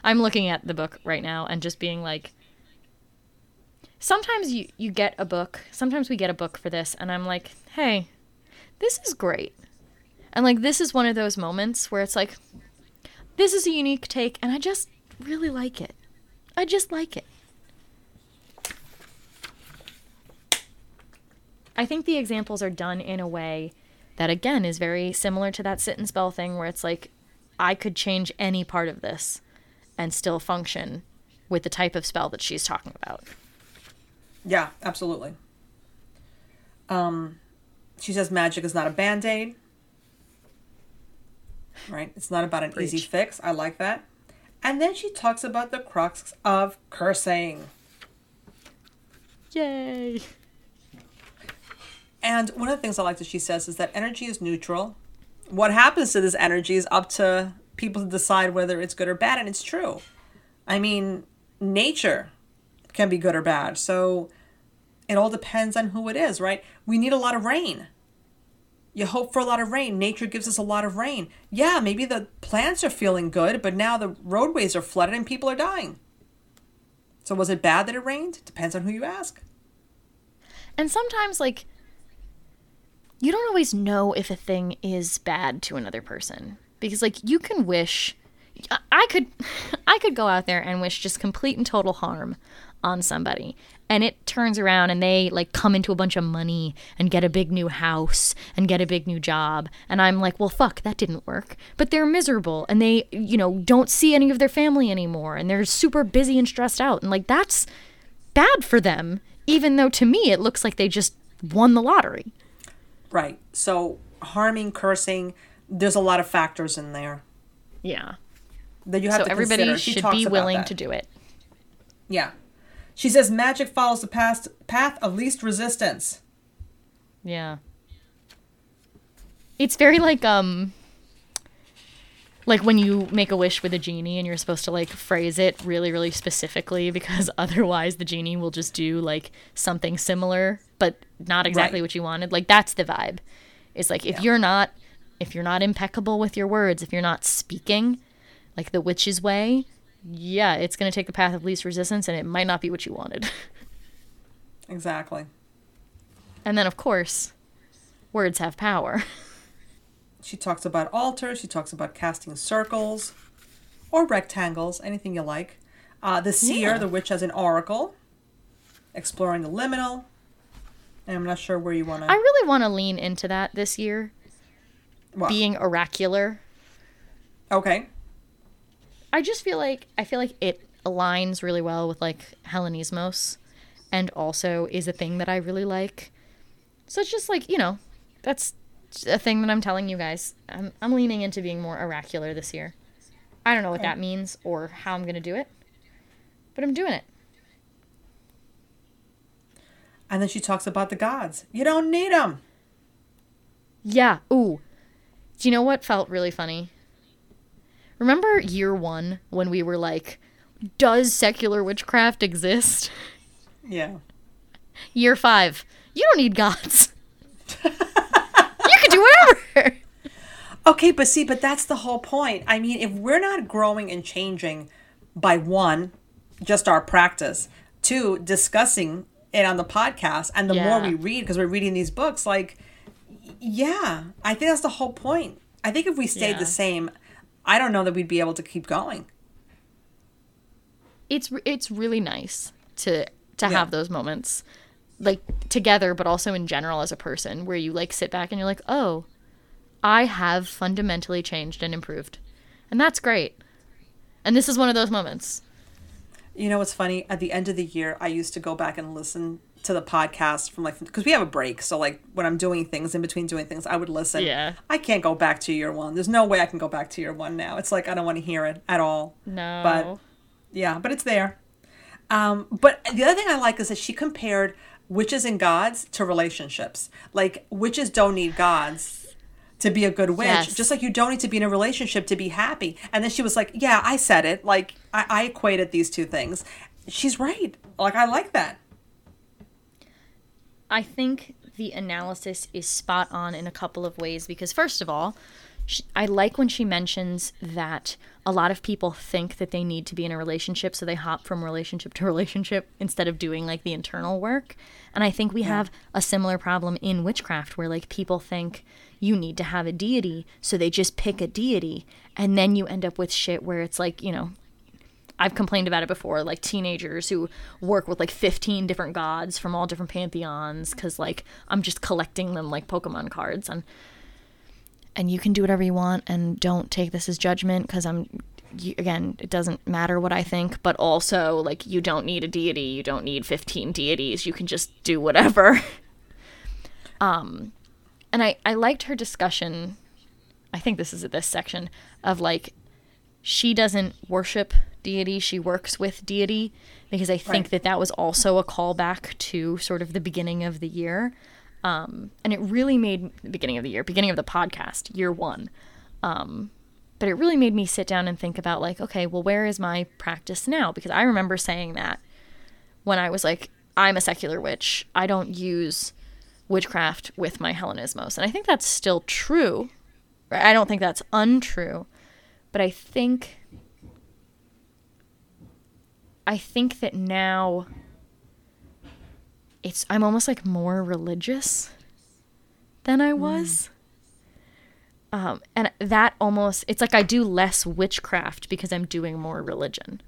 I'm looking at the book right now and just being like, sometimes you, you get a book, sometimes we get a book for this, and I'm like, hey, this is great. And like, this is one of those moments where it's like, this is a unique take, and I just really like it. I just like it. I think the examples are done in a way that, again, is very similar to that sit and spell thing where it's like, I could change any part of this and still function with the type of spell that she's talking about. Yeah, absolutely. Um, she says magic is not a band aid. Right? It's not about an Preach. easy fix. I like that. And then she talks about the crux of cursing. Yay! And one of the things I like that she says is that energy is neutral. What happens to this energy is up to people to decide whether it's good or bad, and it's true. I mean, nature can be good or bad. So it all depends on who it is, right? We need a lot of rain. You hope for a lot of rain. Nature gives us a lot of rain. Yeah, maybe the plants are feeling good, but now the roadways are flooded and people are dying. So was it bad that it rained? Depends on who you ask. And sometimes, like, you don't always know if a thing is bad to another person because like you can wish I could I could go out there and wish just complete and total harm on somebody. And it turns around and they like come into a bunch of money and get a big new house and get a big new job. And I'm like well fuck that didn't work. But they're miserable and they you know don't see any of their family anymore. And they're super busy and stressed out. And like that's bad for them even though to me it looks like they just won the lottery. Right. So harming, cursing, there's a lot of factors in there. Yeah. That you have so to everybody consider. She should be willing to do it. Yeah. She says magic follows the past path of least resistance. Yeah. It's very like um like when you make a wish with a genie and you're supposed to like phrase it really really specifically because otherwise the genie will just do like something similar but not exactly Right. what you wanted like that's the vibe it's like if Yeah. you're not if you're not impeccable with your words if you're not speaking like the witch's way yeah it's going to take the path of least resistance and it might not be what you wanted Exactly. and then of course words have power She talks about altars. She talks about casting circles or rectangles, anything you like. Uh, the seer, Yeah. the witch as an oracle. Exploring the liminal. And I'm not sure where you want to. i really want to lean into that this year Being oracular okay. I just feel like I feel like it aligns really well with like Hellenismos and also is a thing that I really like. So it's just like, you know, that's a thing that I'm telling you guys. I'm I'm leaning into being more oracular this year. I don't know what that means or how I'm going to do it, but I'm doing it. And then she talks about the gods. You don't need them. Yeah. Ooh. Do you know what felt really funny? Remember year 1 when we were like does secular witchcraft exist? Yeah. Year five, you don't need gods. you can do whatever. Okay, but see, but that's the whole point. I mean, if we're not growing and changing by one, just our practice, two, discussing it on the podcast, and the more we read, because we're reading these books, like, yeah, I think that's the whole point. I think if we stayed Yeah. the same, I don't know that we'd be able to keep going. It's it's really nice to to Yeah. have those moments, like together, but also in general as a person, where you like sit back and you're like, oh, I have fundamentally changed and improved, and that's great. And this is one of those moments. You know what's funny? At the end of the year, I used to go back and listen to the podcast from like because we have a break. So like when I'm doing things in between doing things, I would listen. Yeah. I can't go back to year one. There's no way I can go back to year one now. It's like I don't want to hear it at all. No. But yeah, but it's there. Um, but the other thing I like is that she compared witches and gods to relationships. Like witches don't need gods to be a good witch, Yes. just like you don't need to be in a relationship to be happy. And then she was like, "Yeah, I said it. Like I, I equated these two things." She's right. Like I like that. I think the analysis is spot on in a couple of ways because, first of all, sh I like when she mentions that a lot of people think that they need to be in a relationship, so they hop from relationship to relationship instead of doing like the internal work. And I think we have a similar problem in witchcraft where like people think you need to have a deity, so they just pick a deity, and then you end up with shit where it's like, you know, I've complained about it before, like teenagers who work with like 15 different gods from all different pantheons cuz like I'm just collecting them like Pokemon cards and and you can do whatever you want and don't take this as judgment cuz I'm you, again, it doesn't matter what I think, but also like you don't need a deity, you don't need 15 deities, you can just do whatever. um and I I liked her discussion I think this is at this section of like she doesn't worship deity. She works with deity because i think Right. that that was also a callback to sort of the beginning of the year. Um, and it really made the beginning of the year beginning of the podcast year one. Um, but it really made me sit down and think about like okay well where is my practice now? Because i remember saying that when i was like i'm a secular witch. I don't use witchcraft with my hellenismos. And i think that's still true. I don't think that's untrue. But I think I think that now it's I'm almost like more religious than I was. Um, and that almost it's like I do less witchcraft because I'm doing more religion.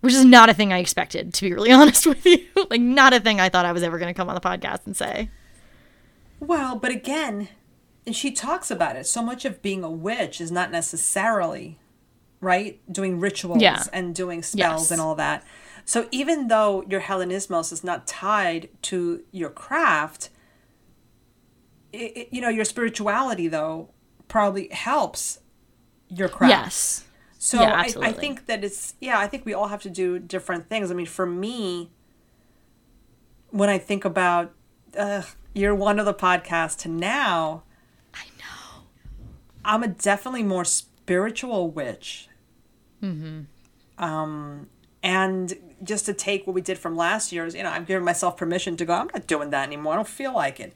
Which is not a thing I expected, to be really honest with you. like not a thing I thought I was ever gonna come on the podcast and say. Well, but again, and she talks about it. So much of being a witch is not necessarily, right? Doing rituals Yeah. and doing spells Yes. and all that. So even though your Hellenismos is not tied to your craft, it, it- you know, your spirituality though probably helps your craft. Yes. So Yeah, I, I think that it's yeah, I think we all have to do different things. I mean, for me, when I think about uh, year one of the podcast to now, I know. I'm a definitely more spiritual witch. Mm-hmm. Um, and just to take what we did from last year's, you know, I'm giving myself permission to go, I'm not doing that anymore. I don't feel like it.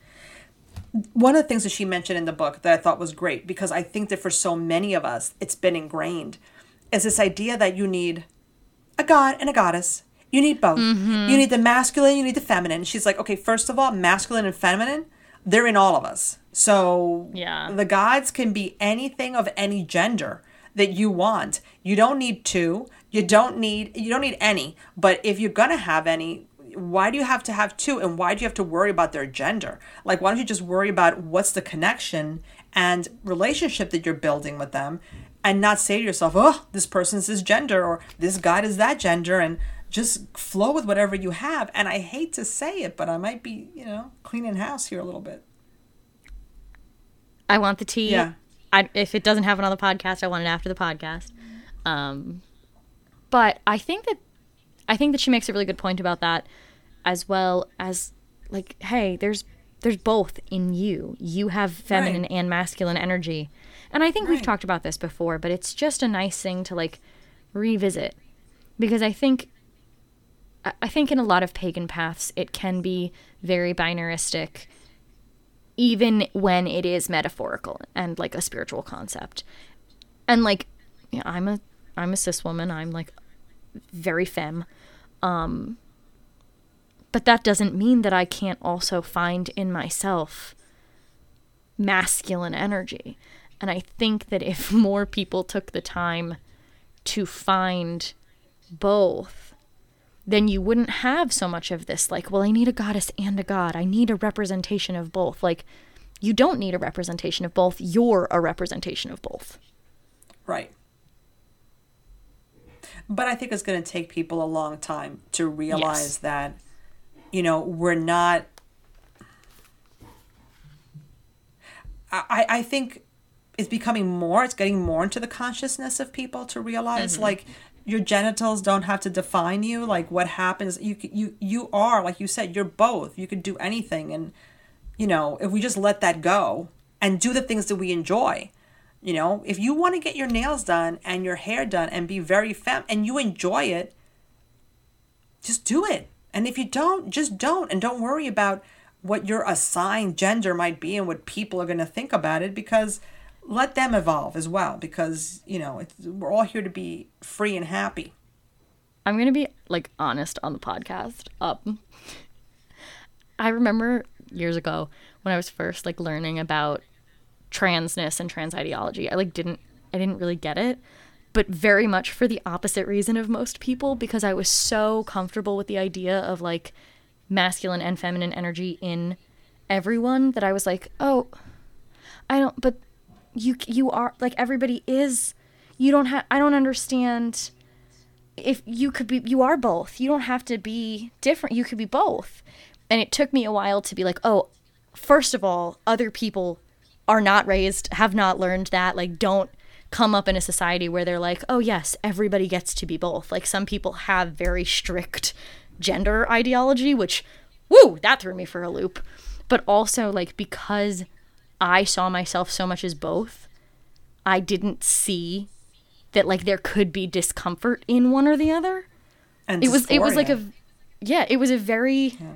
One of the things that she mentioned in the book that I thought was great, because I think that for so many of us, it's been ingrained, is this idea that you need a god and a goddess. You need both. Mm-hmm. You need the masculine, you need the feminine. She's like, okay, first of all, masculine and feminine, they're in all of us. So yeah. the gods can be anything of any gender that you want. You don't need two. You don't need you don't need any. But if you're gonna have any, why do you have to have two and why do you have to worry about their gender? Like why don't you just worry about what's the connection and relationship that you're building with them and not say to yourself, "Oh, this person's this gender or this god is that gender," and just flow with whatever you have. And I hate to say it, but I might be, you know, cleaning house here a little bit. I want the tea. Yeah. I, if it doesn't happen on the podcast, I want it after the podcast. Um, but I think that I think that she makes a really good point about that, as well as like, hey, there's there's both in you. You have feminine right. and masculine energy, and I think right. we've talked about this before, but it's just a nice thing to like revisit because I think I think in a lot of pagan paths it can be very binaristic even when it is metaphorical and like a spiritual concept. And like yeah, I'm a I'm a cis woman. I'm like very femme. Um but that doesn't mean that I can't also find in myself masculine energy. And I think that if more people took the time to find both, then you wouldn't have so much of this like, well, I need a goddess and a god. I need a representation of both. Like, you don't need a representation of both. You're a representation of both. Right. But I think it's going to take people a long time to realize yes. that, you know, we're not. I, I think it's becoming more, it's getting more into the consciousness of people to realize, mm-hmm. like, your genitals don't have to define you like what happens you you you are like you said you're both you could do anything and you know if we just let that go and do the things that we enjoy you know? If you want to get your nails done and your hair done and be very femme and you enjoy it just do it. And if you don't just don't and don't worry about what your assigned gender might be and what people are going to think about it because let them evolve as well because you know we're all here to be free and happy. I'm gonna be like honest on the podcast. Um i remember years ago when i was first like learning about transness and trans ideology i like didn't i didn't really get it but very much for the opposite reason of most people because i was so comfortable with the idea of like masculine and feminine energy in everyone that i was like oh i don't but you you are like everybody is you don't have i don't understand if you could be you are both. You don't have to be different. You could be both. And it took me a while to be like oh first of all other people are not raised have not learned that like don't come up in a society where they're like oh yes everybody gets to be both. Like some people have very strict gender ideology which woo that threw me for a loop. But also like because I saw myself so much as both, I didn't see that like there could be discomfort in one or the other. And it was it was like a yeah, it was a very yeah.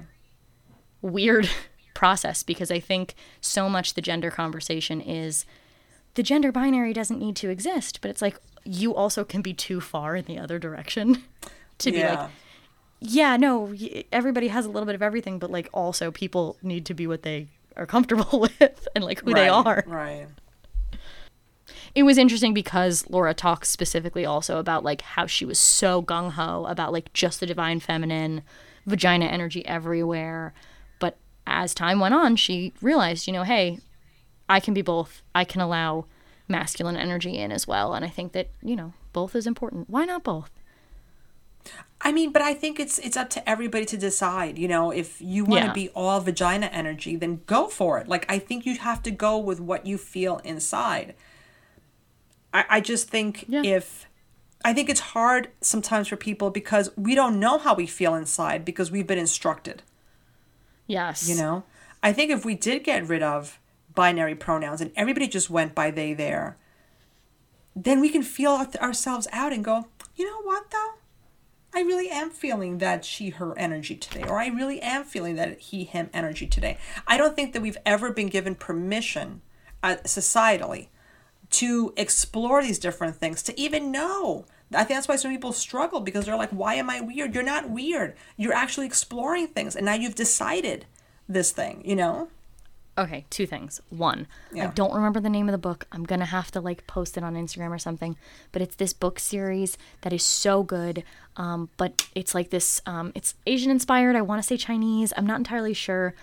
weird process because I think so much the gender conversation is the gender binary doesn't need to exist, but it's like you also can be too far in the other direction to yeah. be like yeah, no, everybody has a little bit of everything, but like also people need to be what they are comfortable with and like who right, they are. Right. It was interesting because Laura talks specifically also about like how she was so gung ho about like just the divine feminine, vagina energy everywhere. But as time went on, she realized, you know, hey, I can be both. I can allow masculine energy in as well. And I think that, you know, both is important. Why not both? I mean, but I think it's it's up to everybody to decide. You know, if you want to yeah. be all vagina energy, then go for it. Like I think you have to go with what you feel inside. I, I just think yeah. if I think it's hard sometimes for people because we don't know how we feel inside because we've been instructed. Yes. You know? I think if we did get rid of binary pronouns and everybody just went by they there, then we can feel ourselves out and go, you know what though? I really am feeling that she, her energy today, or I really am feeling that he, him energy today. I don't think that we've ever been given permission uh, societally to explore these different things, to even know. I think that's why some people struggle because they're like, why am I weird? You're not weird. You're actually exploring things, and now you've decided this thing, you know? Okay, two things. One, Yeah. I don't remember the name of the book. I'm gonna have to like post it on Instagram or something. But it's this book series that is so good. Um, but it's like this. Um, it's Asian inspired. I want to say Chinese. I'm not entirely sure.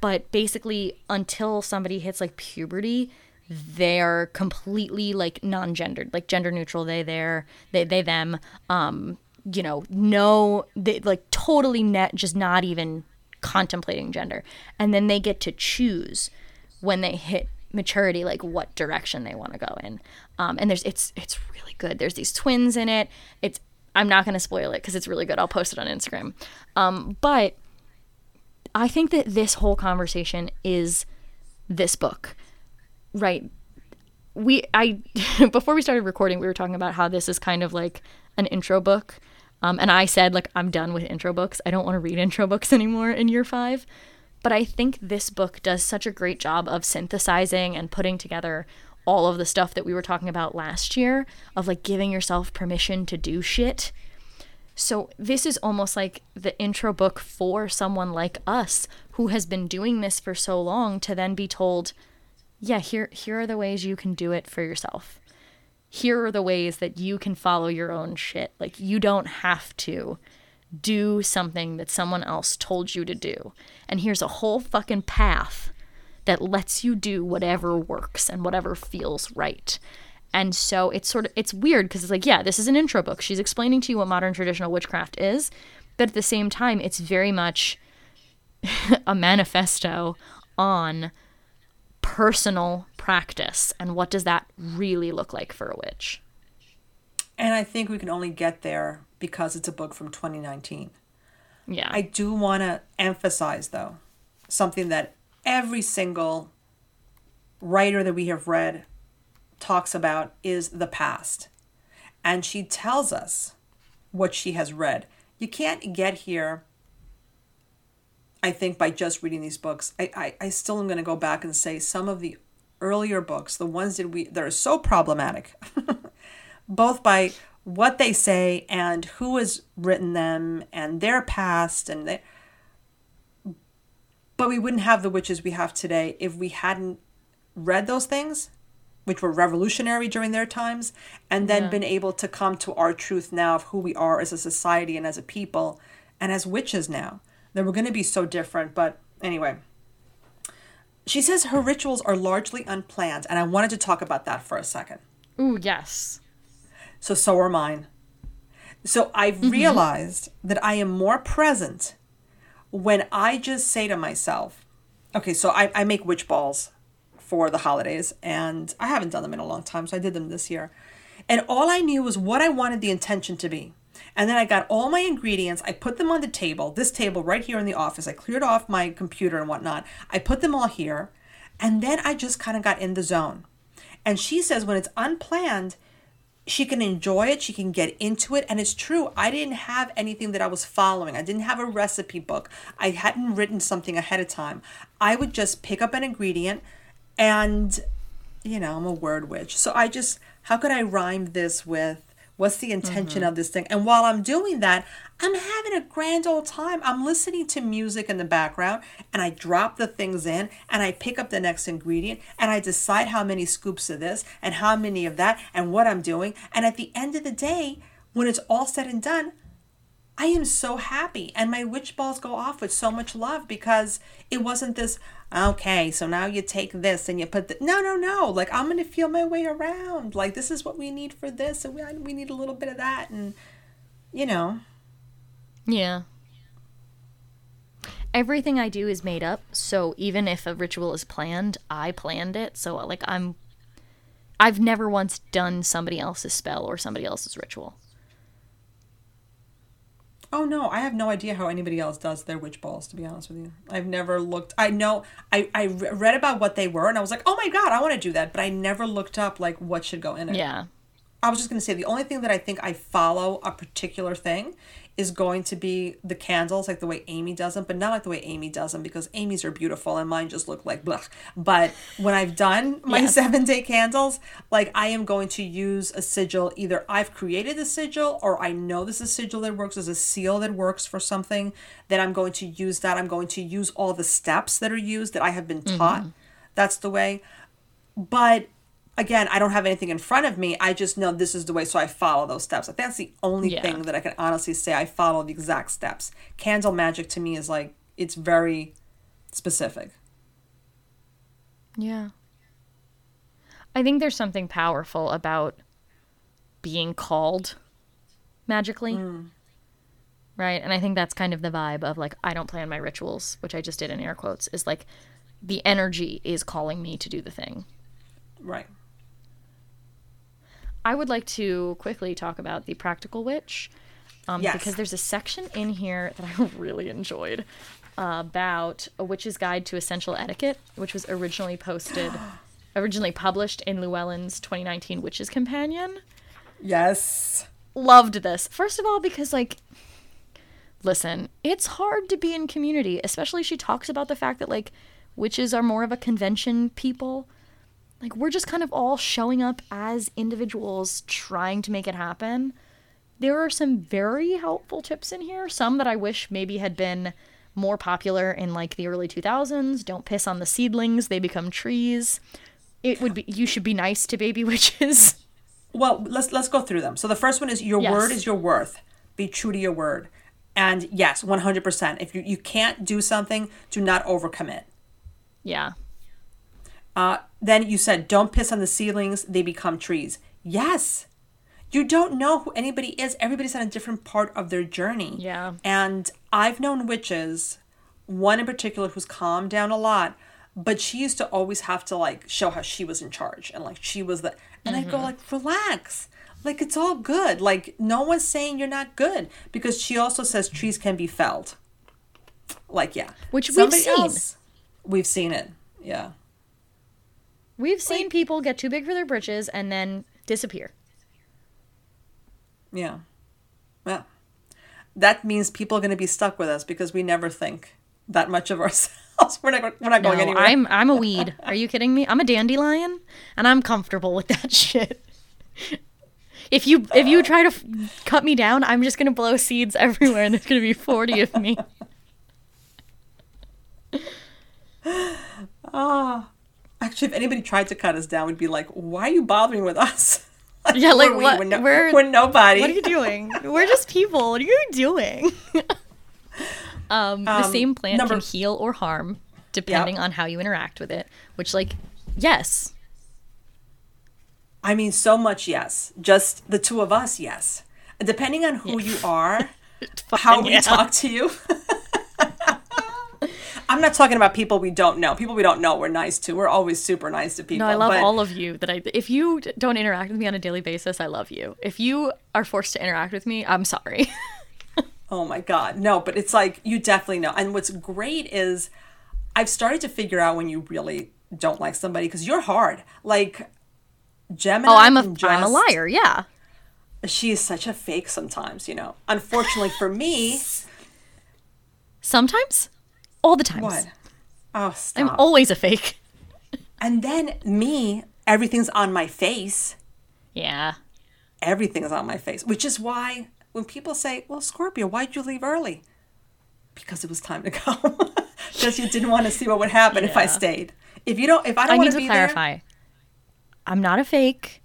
But basically, until somebody hits like puberty, they're completely like non-gendered, like gender neutral. They, their, they, they, them. Um, you know, no, they like totally net, just not even contemplating gender. And then they get to choose when they hit maturity like what direction they want to go in. Um, and there's it's it's really good. There's these twins in it. It's i'm not going to spoil it because it's really good. I'll post it on instagram. Um, but i think that this whole conversation is this book right? We i before we started recording we were talking about how this is kind of like an intro book um, and i said like i'm done with intro books. I don't want to read intro books anymore in year five. But i think this book does such a great job of synthesizing and putting together all of the stuff that we were talking about last year of like giving yourself permission to do shit. So this is almost like the intro book for someone like us who has been doing this for so long to then be told yeah, here here are the ways you can do it for yourself. Here are the ways that you can follow your own shit. Like you don't have to do something that someone else told you to do. And here's a whole fucking path that lets you do whatever works and whatever feels right. And so it's sort of it's weird because it's like, yeah, this is an intro book. She's explaining to you what modern traditional witchcraft is, but at the same time, it's very much a manifesto on personal practice and what does that really look like for a witch And I think we can only get there because it's a book from 2019. yeah I do want to emphasize, though, something that every single writer that we have read talks about is the past. And she tells us what she has read. You can't get here, I think, by just reading these books. I, I, I still am going to go back and say some of the earlier books, the ones that we that are so problematic, both by what they say and who has written them and their past and they, but we wouldn't have the witches we have today if we hadn't read those things which were revolutionary during their times and then Yeah. been able to come to our truth now of who we are as a society and as a people and as witches now that we're going to be so different but anyway she says her rituals are largely unplanned and i wanted to talk about that for a second ooh yes so so are mine. So I've mm-hmm. realized that I am more present when I just say to myself, okay, so I, I make witch balls for the holidays and I haven't done them in a long time, so I did them this year. And all I knew was what I wanted the intention to be. And then I got all my ingredients, I put them on the table, this table right here in the office. I cleared off my computer and whatnot. I put them all here. And then I just kind of got in the zone. And she says when it's unplanned, she can enjoy it, she can get into it. And it's true, I didn't have anything that I was following. I didn't have a recipe book. I hadn't written something ahead of time. I would just pick up an ingredient and, you know, I'm a word witch. So I just, how could I rhyme this with? What's the intention mm-hmm. of this thing? And while I'm doing that, I'm having a grand old time. I'm listening to music in the background and I drop the things in and I pick up the next ingredient and I decide how many scoops of this and how many of that and what I'm doing. And at the end of the day, when it's all said and done, I am so happy and my witch balls go off with so much love because it wasn't this okay so now you take this and you put the no no no like I'm gonna feel my way around. Like this is what we need for this and we, we need a little bit of that and you know. Yeah. Everything i do is made up so even if a ritual is planned i planned it. So like i'm i've never once done somebody else's spell or somebody else's ritual oh no I have no idea how anybody else does their witch balls to be honest with you I've never looked I know I, I read about what they were and I was like oh my god I want to do that but I never looked up like what should go in it Yeah. I was just going to say the only thing that I think I follow a particular thing is going to be the candles, like the way Amy does them, but not like the way Amy does them because Amy's are beautiful and mine just look like blah. But when I've done my Yes. seven day candles, like I am going to use a sigil. Either I've created a sigil or I know this is a sigil that works as a seal that works for something. Then I'm going to use that. I'm going to use all the steps that are used that I have been mm-hmm. taught. That's the way. But again, I don't have anything in front of me. I just know this is the way, so I follow those steps. Like that's the only Yeah. thing that I can honestly say I follow the exact steps. Candle magic to me is like it's very specific. Yeah. I think there's something powerful about being called magically. Mm. Right? And I think that's kind of the vibe of like, I don't plan my rituals, which I just did in air quotes, is like the energy is calling me to do the thing. Right. I would like to quickly talk about the practical witch um, Yes. because there's a section in here that I really enjoyed uh, about a witch's guide to essential etiquette, which was originally posted, originally published in Llewellyn's 2019 Witches Companion. Yes. Loved this. First of all, because like, listen, it's hard to be in community, especially she talks about the fact that like witches are more of a convention people like we're just kind of all showing up as individuals trying to make it happen there are some very helpful tips in here some that i wish maybe had been more popular in like the early 2000s don't piss on the seedlings they become trees it would be you should be nice to baby witches Well, let's let's go through them. So the first one is your Yes. word is your worth. Be true to your word. And yes, 100%. If you, you can't do something, do not overcommit. yeah Uh, then you said, don't piss on the ceilings, they become trees. Yes. You don't know who anybody is. Everybody's on a different part of their journey. Yeah. And I've known witches, one in particular who's calmed down a lot, but she used to always have to like show how she was in charge and like she was the and I'd Mm-hmm. go like, relax. Like it's all good. Like no one's saying you're not good. Because she also says trees can be felled. Like yeah. Which we've seen. we've seen it. Yeah. We've seen people get too big for their britches and then disappear Yeah. Well, that means people are going to be stuck with us because we never think that much of ourselves. We're not. We're not going anywhere. I'm I'm a weed. Are you kidding me? I'm a dandelion, and I'm comfortable with that shit. If you if you try to f- cut me down, I'm just gonna blow seeds everywhere, and there's gonna be forty of me. Ah. Actually, if anybody tried to cut us down, we'd be like, "Why are you bothering with us?" Yeah, like, We're what- We're, no- we're- we're nobody. What are you doing? We're just people. What are you doing? um, the Um, same plant number- can heal or harm depending on how you interact with it. Which, like, yes, I mean, so much yes. Just the two of us, yes. Depending on who you are, how we yeah. talk to you. I'm not talking about people we don't know. People we don't know, we're nice to. We're always super nice to people. No, I love but- all of you. That I, if you don't interact with me on a daily basis, I love you. If you are forced to interact with me, I'm sorry. Oh my God. No, but it's like you definitely know. And what's great is I've started to figure out when you really don't like somebody because you're hard. Like Gemini. oh, I'm a am a liar. Yeah. She is such a fake sometimes, you know. Unfortunately for me, Sometimes, all the times. what? Oh, stop. I'm always a fake. and then me, everything's on my face. Yeah. Everything is on my face, which is why when people say, "Well, Scorpio, why'd you leave early?" Because it was time to go. Because you didn't want to see what would happen if I stayed. If you don't, if I don't I want to be there, clarify. I'm not a fake.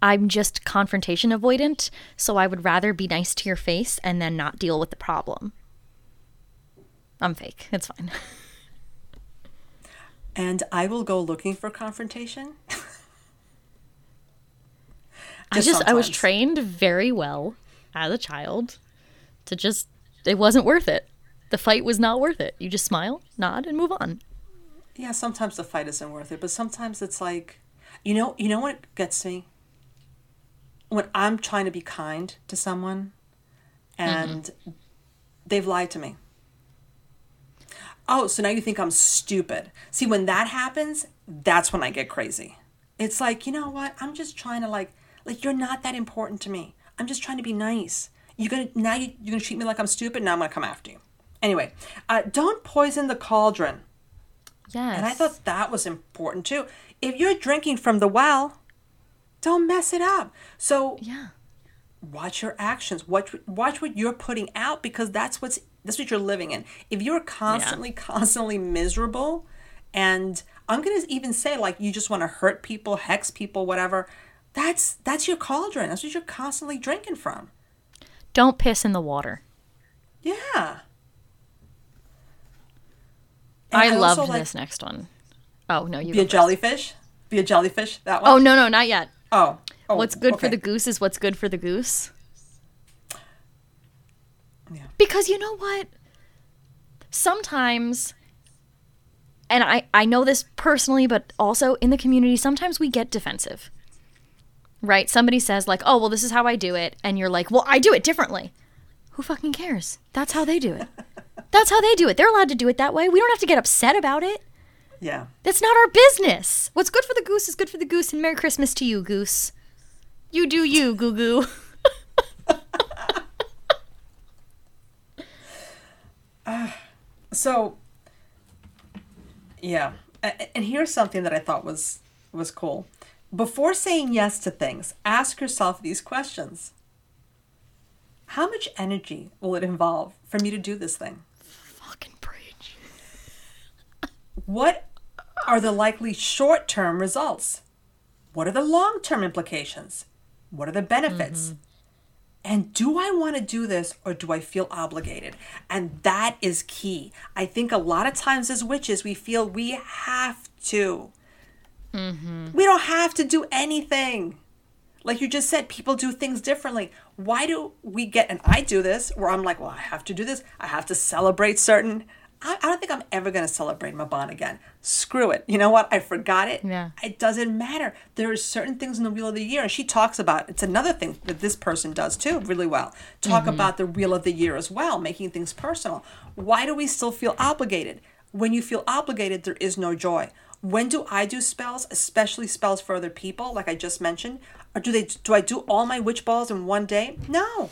I'm just confrontation avoidant, so I would rather be nice to your face and then not deal with the problem. I'm fake. It's fine. and I will go looking for confrontation. I just I was trained very well as a child to just it wasn't worth it. The fight was not worth it. You just smile, nod, and move on. Yeah, sometimes the fight isn't worth it, but sometimes it's like, you know, you know what gets me when I'm trying to be kind to someone, and mm-hmm. they've lied to me. Oh, so now you think I'm stupid. See, when that happens, that's when I get crazy. It's like, you know what? I'm just trying to like Like you're not that important to me. I'm just trying to be nice. You're gonna now you, you're gonna treat me like I'm stupid. Now I'm gonna come after you. Anyway, uh, don't poison the cauldron. Yes. And I thought that was important too. If you're drinking from the well, don't mess it up. So Yeah. watch your actions. Watch watch what you're putting out because that's what's that's what you're living in. If you're constantly constantly miserable, and I'm gonna even say like you just want to hurt people, hex people, whatever. That's that's your cauldron. That's what you're constantly drinking from. Don't piss in the water. Yeah. And I, love also, like, this next one. Oh no, you. Be a first. jellyfish. Be a jellyfish. That one. Oh no, no, not yet. Oh. oh What's good for the goose is what's good for the goose. Yeah. Because you know what? Sometimes and I I know this personally but also in the community sometimes we get defensive. Right? Somebody says like, "Oh, well this is how I do it." And you're like, "Well, I do it differently." Who fucking cares? That's how they do it. That's how they do it. They're allowed to do it that way. We don't have to get upset about it. Yeah. That's not our business. What's good for the goose is good for the goose, and Merry Christmas to you, goose. You do you, goo goo. So, yeah, and here's something that I thought was was cool. Before saying yes to things, ask yourself these questions. How much energy will it involve for me to do this thing? Fucking preach. What are the likely short-term results? What are the long-term implications? What are the benefits? Mm-hmm. And do I want to do this or do I feel obligated? And that is key. I think a lot of times as witches, we feel we have to. Mm-hmm. We don't have to do anything. Like you just said, people do things differently. Why do we get, and I do this, where I'm like, well, I have to do this. I have to celebrate certain. I, I don't think I'm ever going to celebrate Mabon again. Screw it. You know what? I forgot it. Yeah. It doesn't matter. There are certain things in the Wheel of the Year, and she talks about it's another thing that this person does too, really well. Talk mm-hmm. about the Wheel of the Year as well, making things personal. Why do we still feel obligated? When you feel obligated, there is no joy. When do I do spells, especially spells for other people, like I just mentioned? Or do they do I do all my witch balls in one day? No.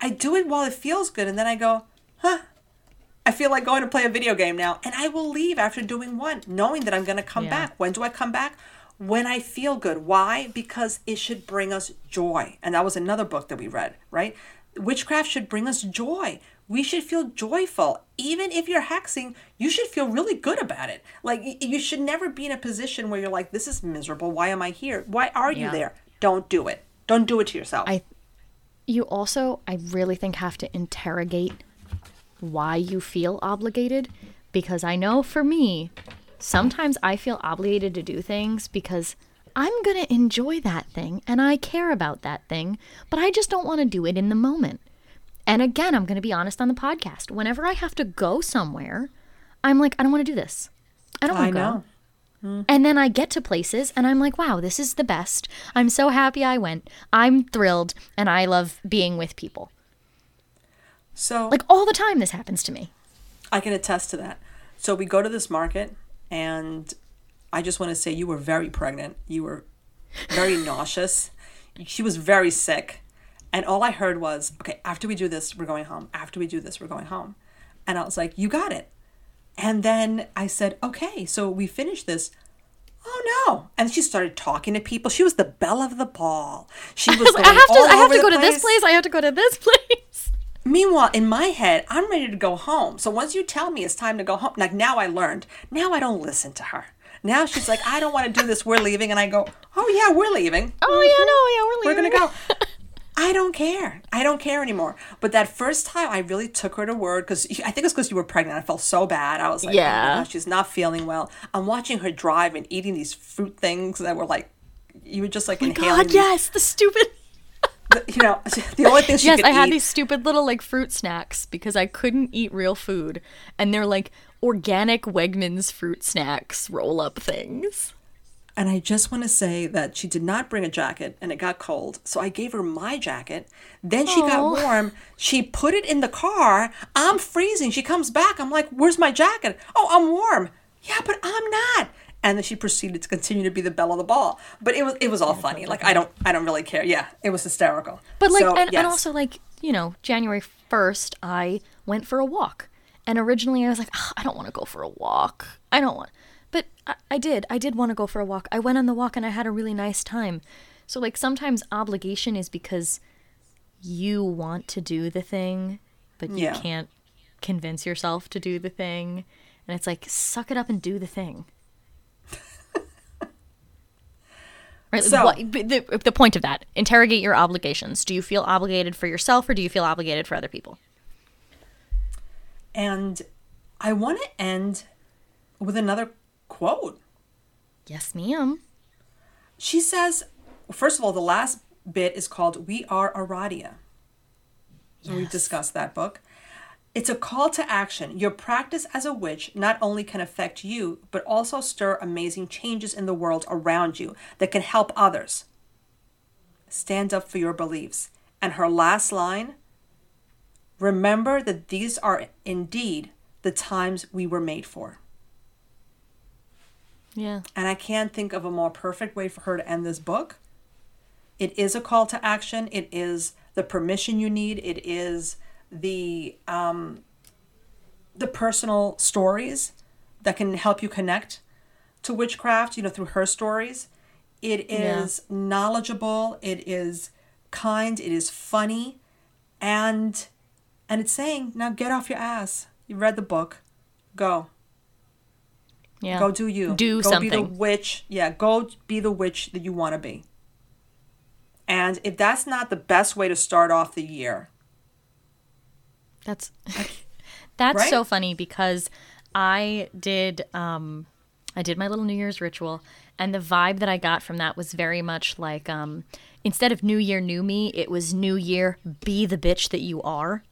I do it while it feels good, and then I go, huh, I feel like going to play a video game now, and I will leave after doing one, knowing that I'm going to come Yeah. back. When do I come back? When I feel good. Why? Because it should bring us joy. And that was another book that we read, right? Witchcraft should bring us joy. We should feel joyful. Even if you're hexing, you should feel really good about it. Like, you should never be in a position where you're like, this is miserable. Why am I here? Why are you there? Don't do it. Don't do it to yourself. I you also I really think have to interrogate why you feel obligated because I know for me sometimes I feel obligated to do things because I'm going to enjoy that thing and I care about that thing, but I just don't want to do it in the moment. And again, I'm going to be honest on the podcast. Whenever I have to go somewhere, I'm like I don't want to do this. I don't want to go. know. Mm. And then I get to places and I'm like, wow, this is the best. I'm so happy I went. I'm thrilled and I love being with people. So, Like all the time, this happens to me. I can attest to that. So we go to this market, and I just want to say you were very pregnant. You were very nauseous. She was very sick. And all I heard was, okay, after we do this, we're going home. After we do this, we're going home. And I was like, you got it. And then I said, okay, so we finished this. Oh no. And she started talking to people. She was the belle of the ball. She was going I have to. I have to go to this place. I have to go to this place. Meanwhile, in my head, I'm ready to go home. So once you tell me it's time to go home, like now I learned. Now I don't listen to her. Now she's like, I don't want to do this. We're leaving, and I go, Oh yeah, we're leaving. Oh yeah, mm-hmm. no, yeah, we're leaving. We're gonna go. I don't care. I don't care anymore. But that first time, I really took her to word because I think it's because you were pregnant. I felt so bad. I was like, oh Yeah. oh gosh, she's not feeling well. I'm watching her drive and eating these fruit things that were like, you were just like oh inhaling. God, these- yes, the stupid. You know, the only thing she Yes, I had eat. these stupid little like fruit snacks because I couldn't eat real food, and they're like organic Wegmans fruit snacks roll up things. And I just want to say that she did not bring a jacket and it got cold. So I gave her my jacket. Then she got warm. She put it in the car. I'm freezing. She comes back. I'm like, Where's my jacket? Oh, I'm warm. Yeah, but I'm not. And then she proceeded to continue to be the belle of the ball. But it was it was all funny. Like I don't I don't really care. Yeah, it was hysterical. But like, So, and, yes. and also like, you know, January first, I went for a walk, and originally I was like, "Ugh, I don't want to go for a walk. I don't want. But I, I did. I did want to go for a walk. I went on the walk and I had a really nice time. So like, sometimes obligation is because you want to do the thing, but you Yeah. can't convince yourself to do the thing, and it's like, suck it up and do the thing. Right? So- what, the, the point of that, interrogate your obligations. Do you feel obligated for yourself or do you feel obligated for other people? And I want to end with another quote. Yes, ma'am. She says, first of all, the last bit is called We Are Aradia. And We've discussed that book. It's a call to action. Your practice as a witch not only can affect you, but also stir amazing changes in the world around you that can help others. Stand up for your beliefs. And her last line remember that these are indeed the times we were made for. Yeah. And I can't think of a more perfect way for her to end this book. It is a call to action. It is the permission you need. It is the um, the personal stories that can help you connect to witchcraft. You know, through her stories. it is Yeah. knowledgeable. It is kind. It is funny, and and it's saying now get off your ass. You read the book, go. Yeah. Go do you. Do go be the something. witch. Yeah, go be the witch that you want to be. And if that's not the best way to start off the year, That's that's Right? so funny because I did um I did my little New Year's ritual and the vibe that I got from that was very much like um instead of New Year New Me, it was New Year Be the bitch that you are.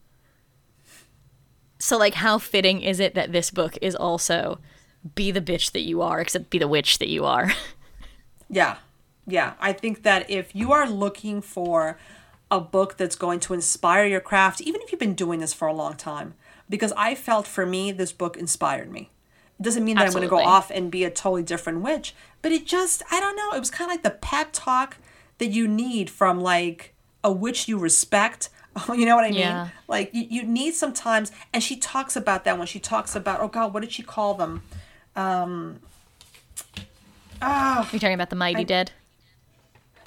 So like how fitting is it that this book is also be the bitch that you are except be the witch that you are. yeah, yeah. I think that if you are looking for a book that's going to inspire your craft, even if you've been doing this for a long time, because I felt for me, this book inspired me. It doesn't mean that I'm going to go off and be a totally different witch, but it just, I don't know, it was kind of like the pep talk that you need from like a witch you respect. You know what I mean? Yeah. Like you, you need sometimes, and she talks about that when she talks about, oh God, what did she call them? Um You're talking about the mighty dead?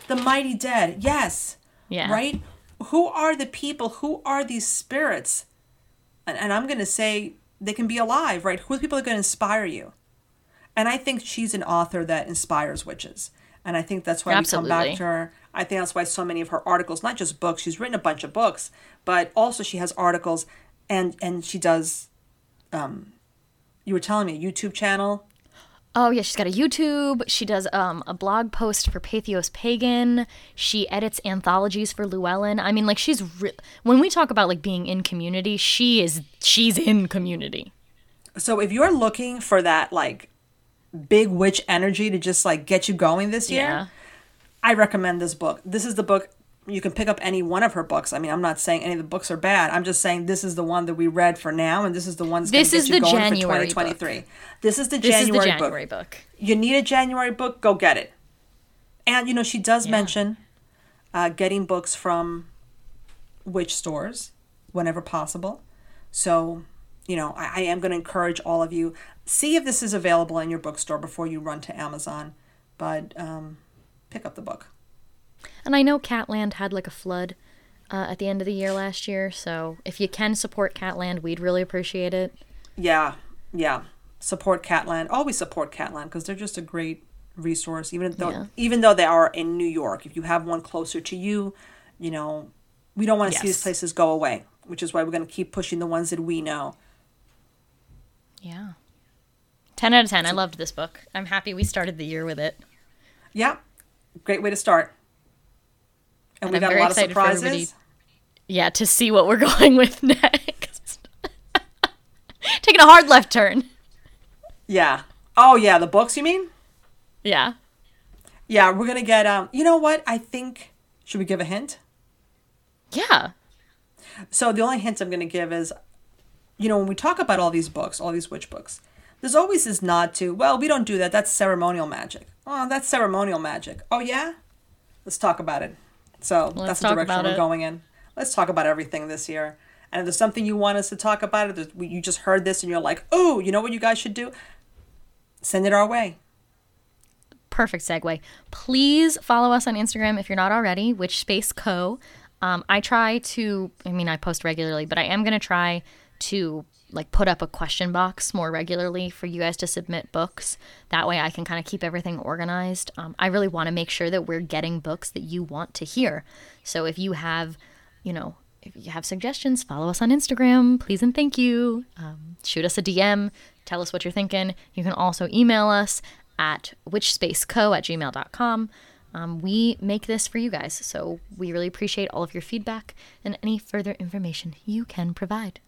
The mighty dead. Yes. Yeah. Right? Who are the people? Who are these spirits? And, and I'm going to say they can be alive, right? Who are the people that are going to inspire you? And I think she's an author that inspires witches. And I think that's why we come back to her. I think that's why so many of her articles, not just books, she's written a bunch of books, but also she has articles and and she does um you were telling me a YouTube channel. Oh yeah, she's got a YouTube. She does um, a blog post for Patheos Pagan. She edits anthologies for Llewellyn. I mean, like she's re- when we talk about like being in community, she is she's in community. So if you're looking for that like big witch energy to just like get you going this year, Yeah. I recommend this book. This is the book you can pick up any one of her books. I mean, I'm not saying any of the books are bad. I'm just saying this is the one that we read for now, and this is the one that's This is the going January for 2023. This is the This January, is the January book. book. You need a January book, go get it. And you know, she does mention uh, getting books from witch stores whenever possible. So, you know, I, I am going to encourage all of you see if this is available in your bookstore before you run to Amazon. But um, pick up the book. And I know Catland had like a flood uh, at the end of the year last year, so if you can support Catland, we'd really appreciate it. Yeah, yeah. Support Catland. Always support Catland because they're just a great resource. Even though Yeah. even though they are in New York, if you have one closer to you, you know, we don't want to see these places go away. Which is why we're going to keep pushing the ones that we know. Yeah. 10 out of 10. I loved this book. I'm happy we started the year with it. Yeah, great way to start. And, I'm very lot of excited for everybody- surprises. Yeah, to see what we're going with next. Taking a hard left turn. Yeah. Oh yeah, the books you mean? Yeah. Yeah, we're gonna get um. You know what? I think should we give a hint? Yeah. So the only hint I'm going to give is, you know, when we talk about all these books, all these witch books, there's always this nod to, well, we don't do that. That's ceremonial magic. Oh, that's ceremonial magic. Oh, yeah? Let's talk about it. So Let's that's the direction we're it. going in. Let's talk about everything this year. And if there's something you want us to talk about, if you just heard this and you're like, oh, you know what you guys should do? Send it our way. perfect segue. Please follow us on Instagram if you're not already, Witch Space Co. Um, I try to, I mean, I post regularly, but I am going to try to like put up a question box more regularly for you guys to submit books. That way I can kind of keep everything organized. Um, I really want to make sure that we're getting books that you want to hear. So if you have, you know, if you have suggestions, follow us on Instagram, please and thank you. Um, shoot us a DM, tell us what you're thinking. You can also email us at witchspaceco at gmail.com. Um, we make this for you guys, so we really appreciate all of your feedback and any further information you can provide.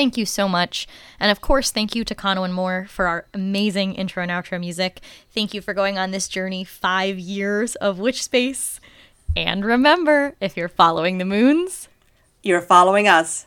Thank you so much. And of course, thank you to Kano and Moore for our amazing intro and outro music. Thank you for going on this journey five years of Witch Space. And remember, if you're following the moons, you're following us.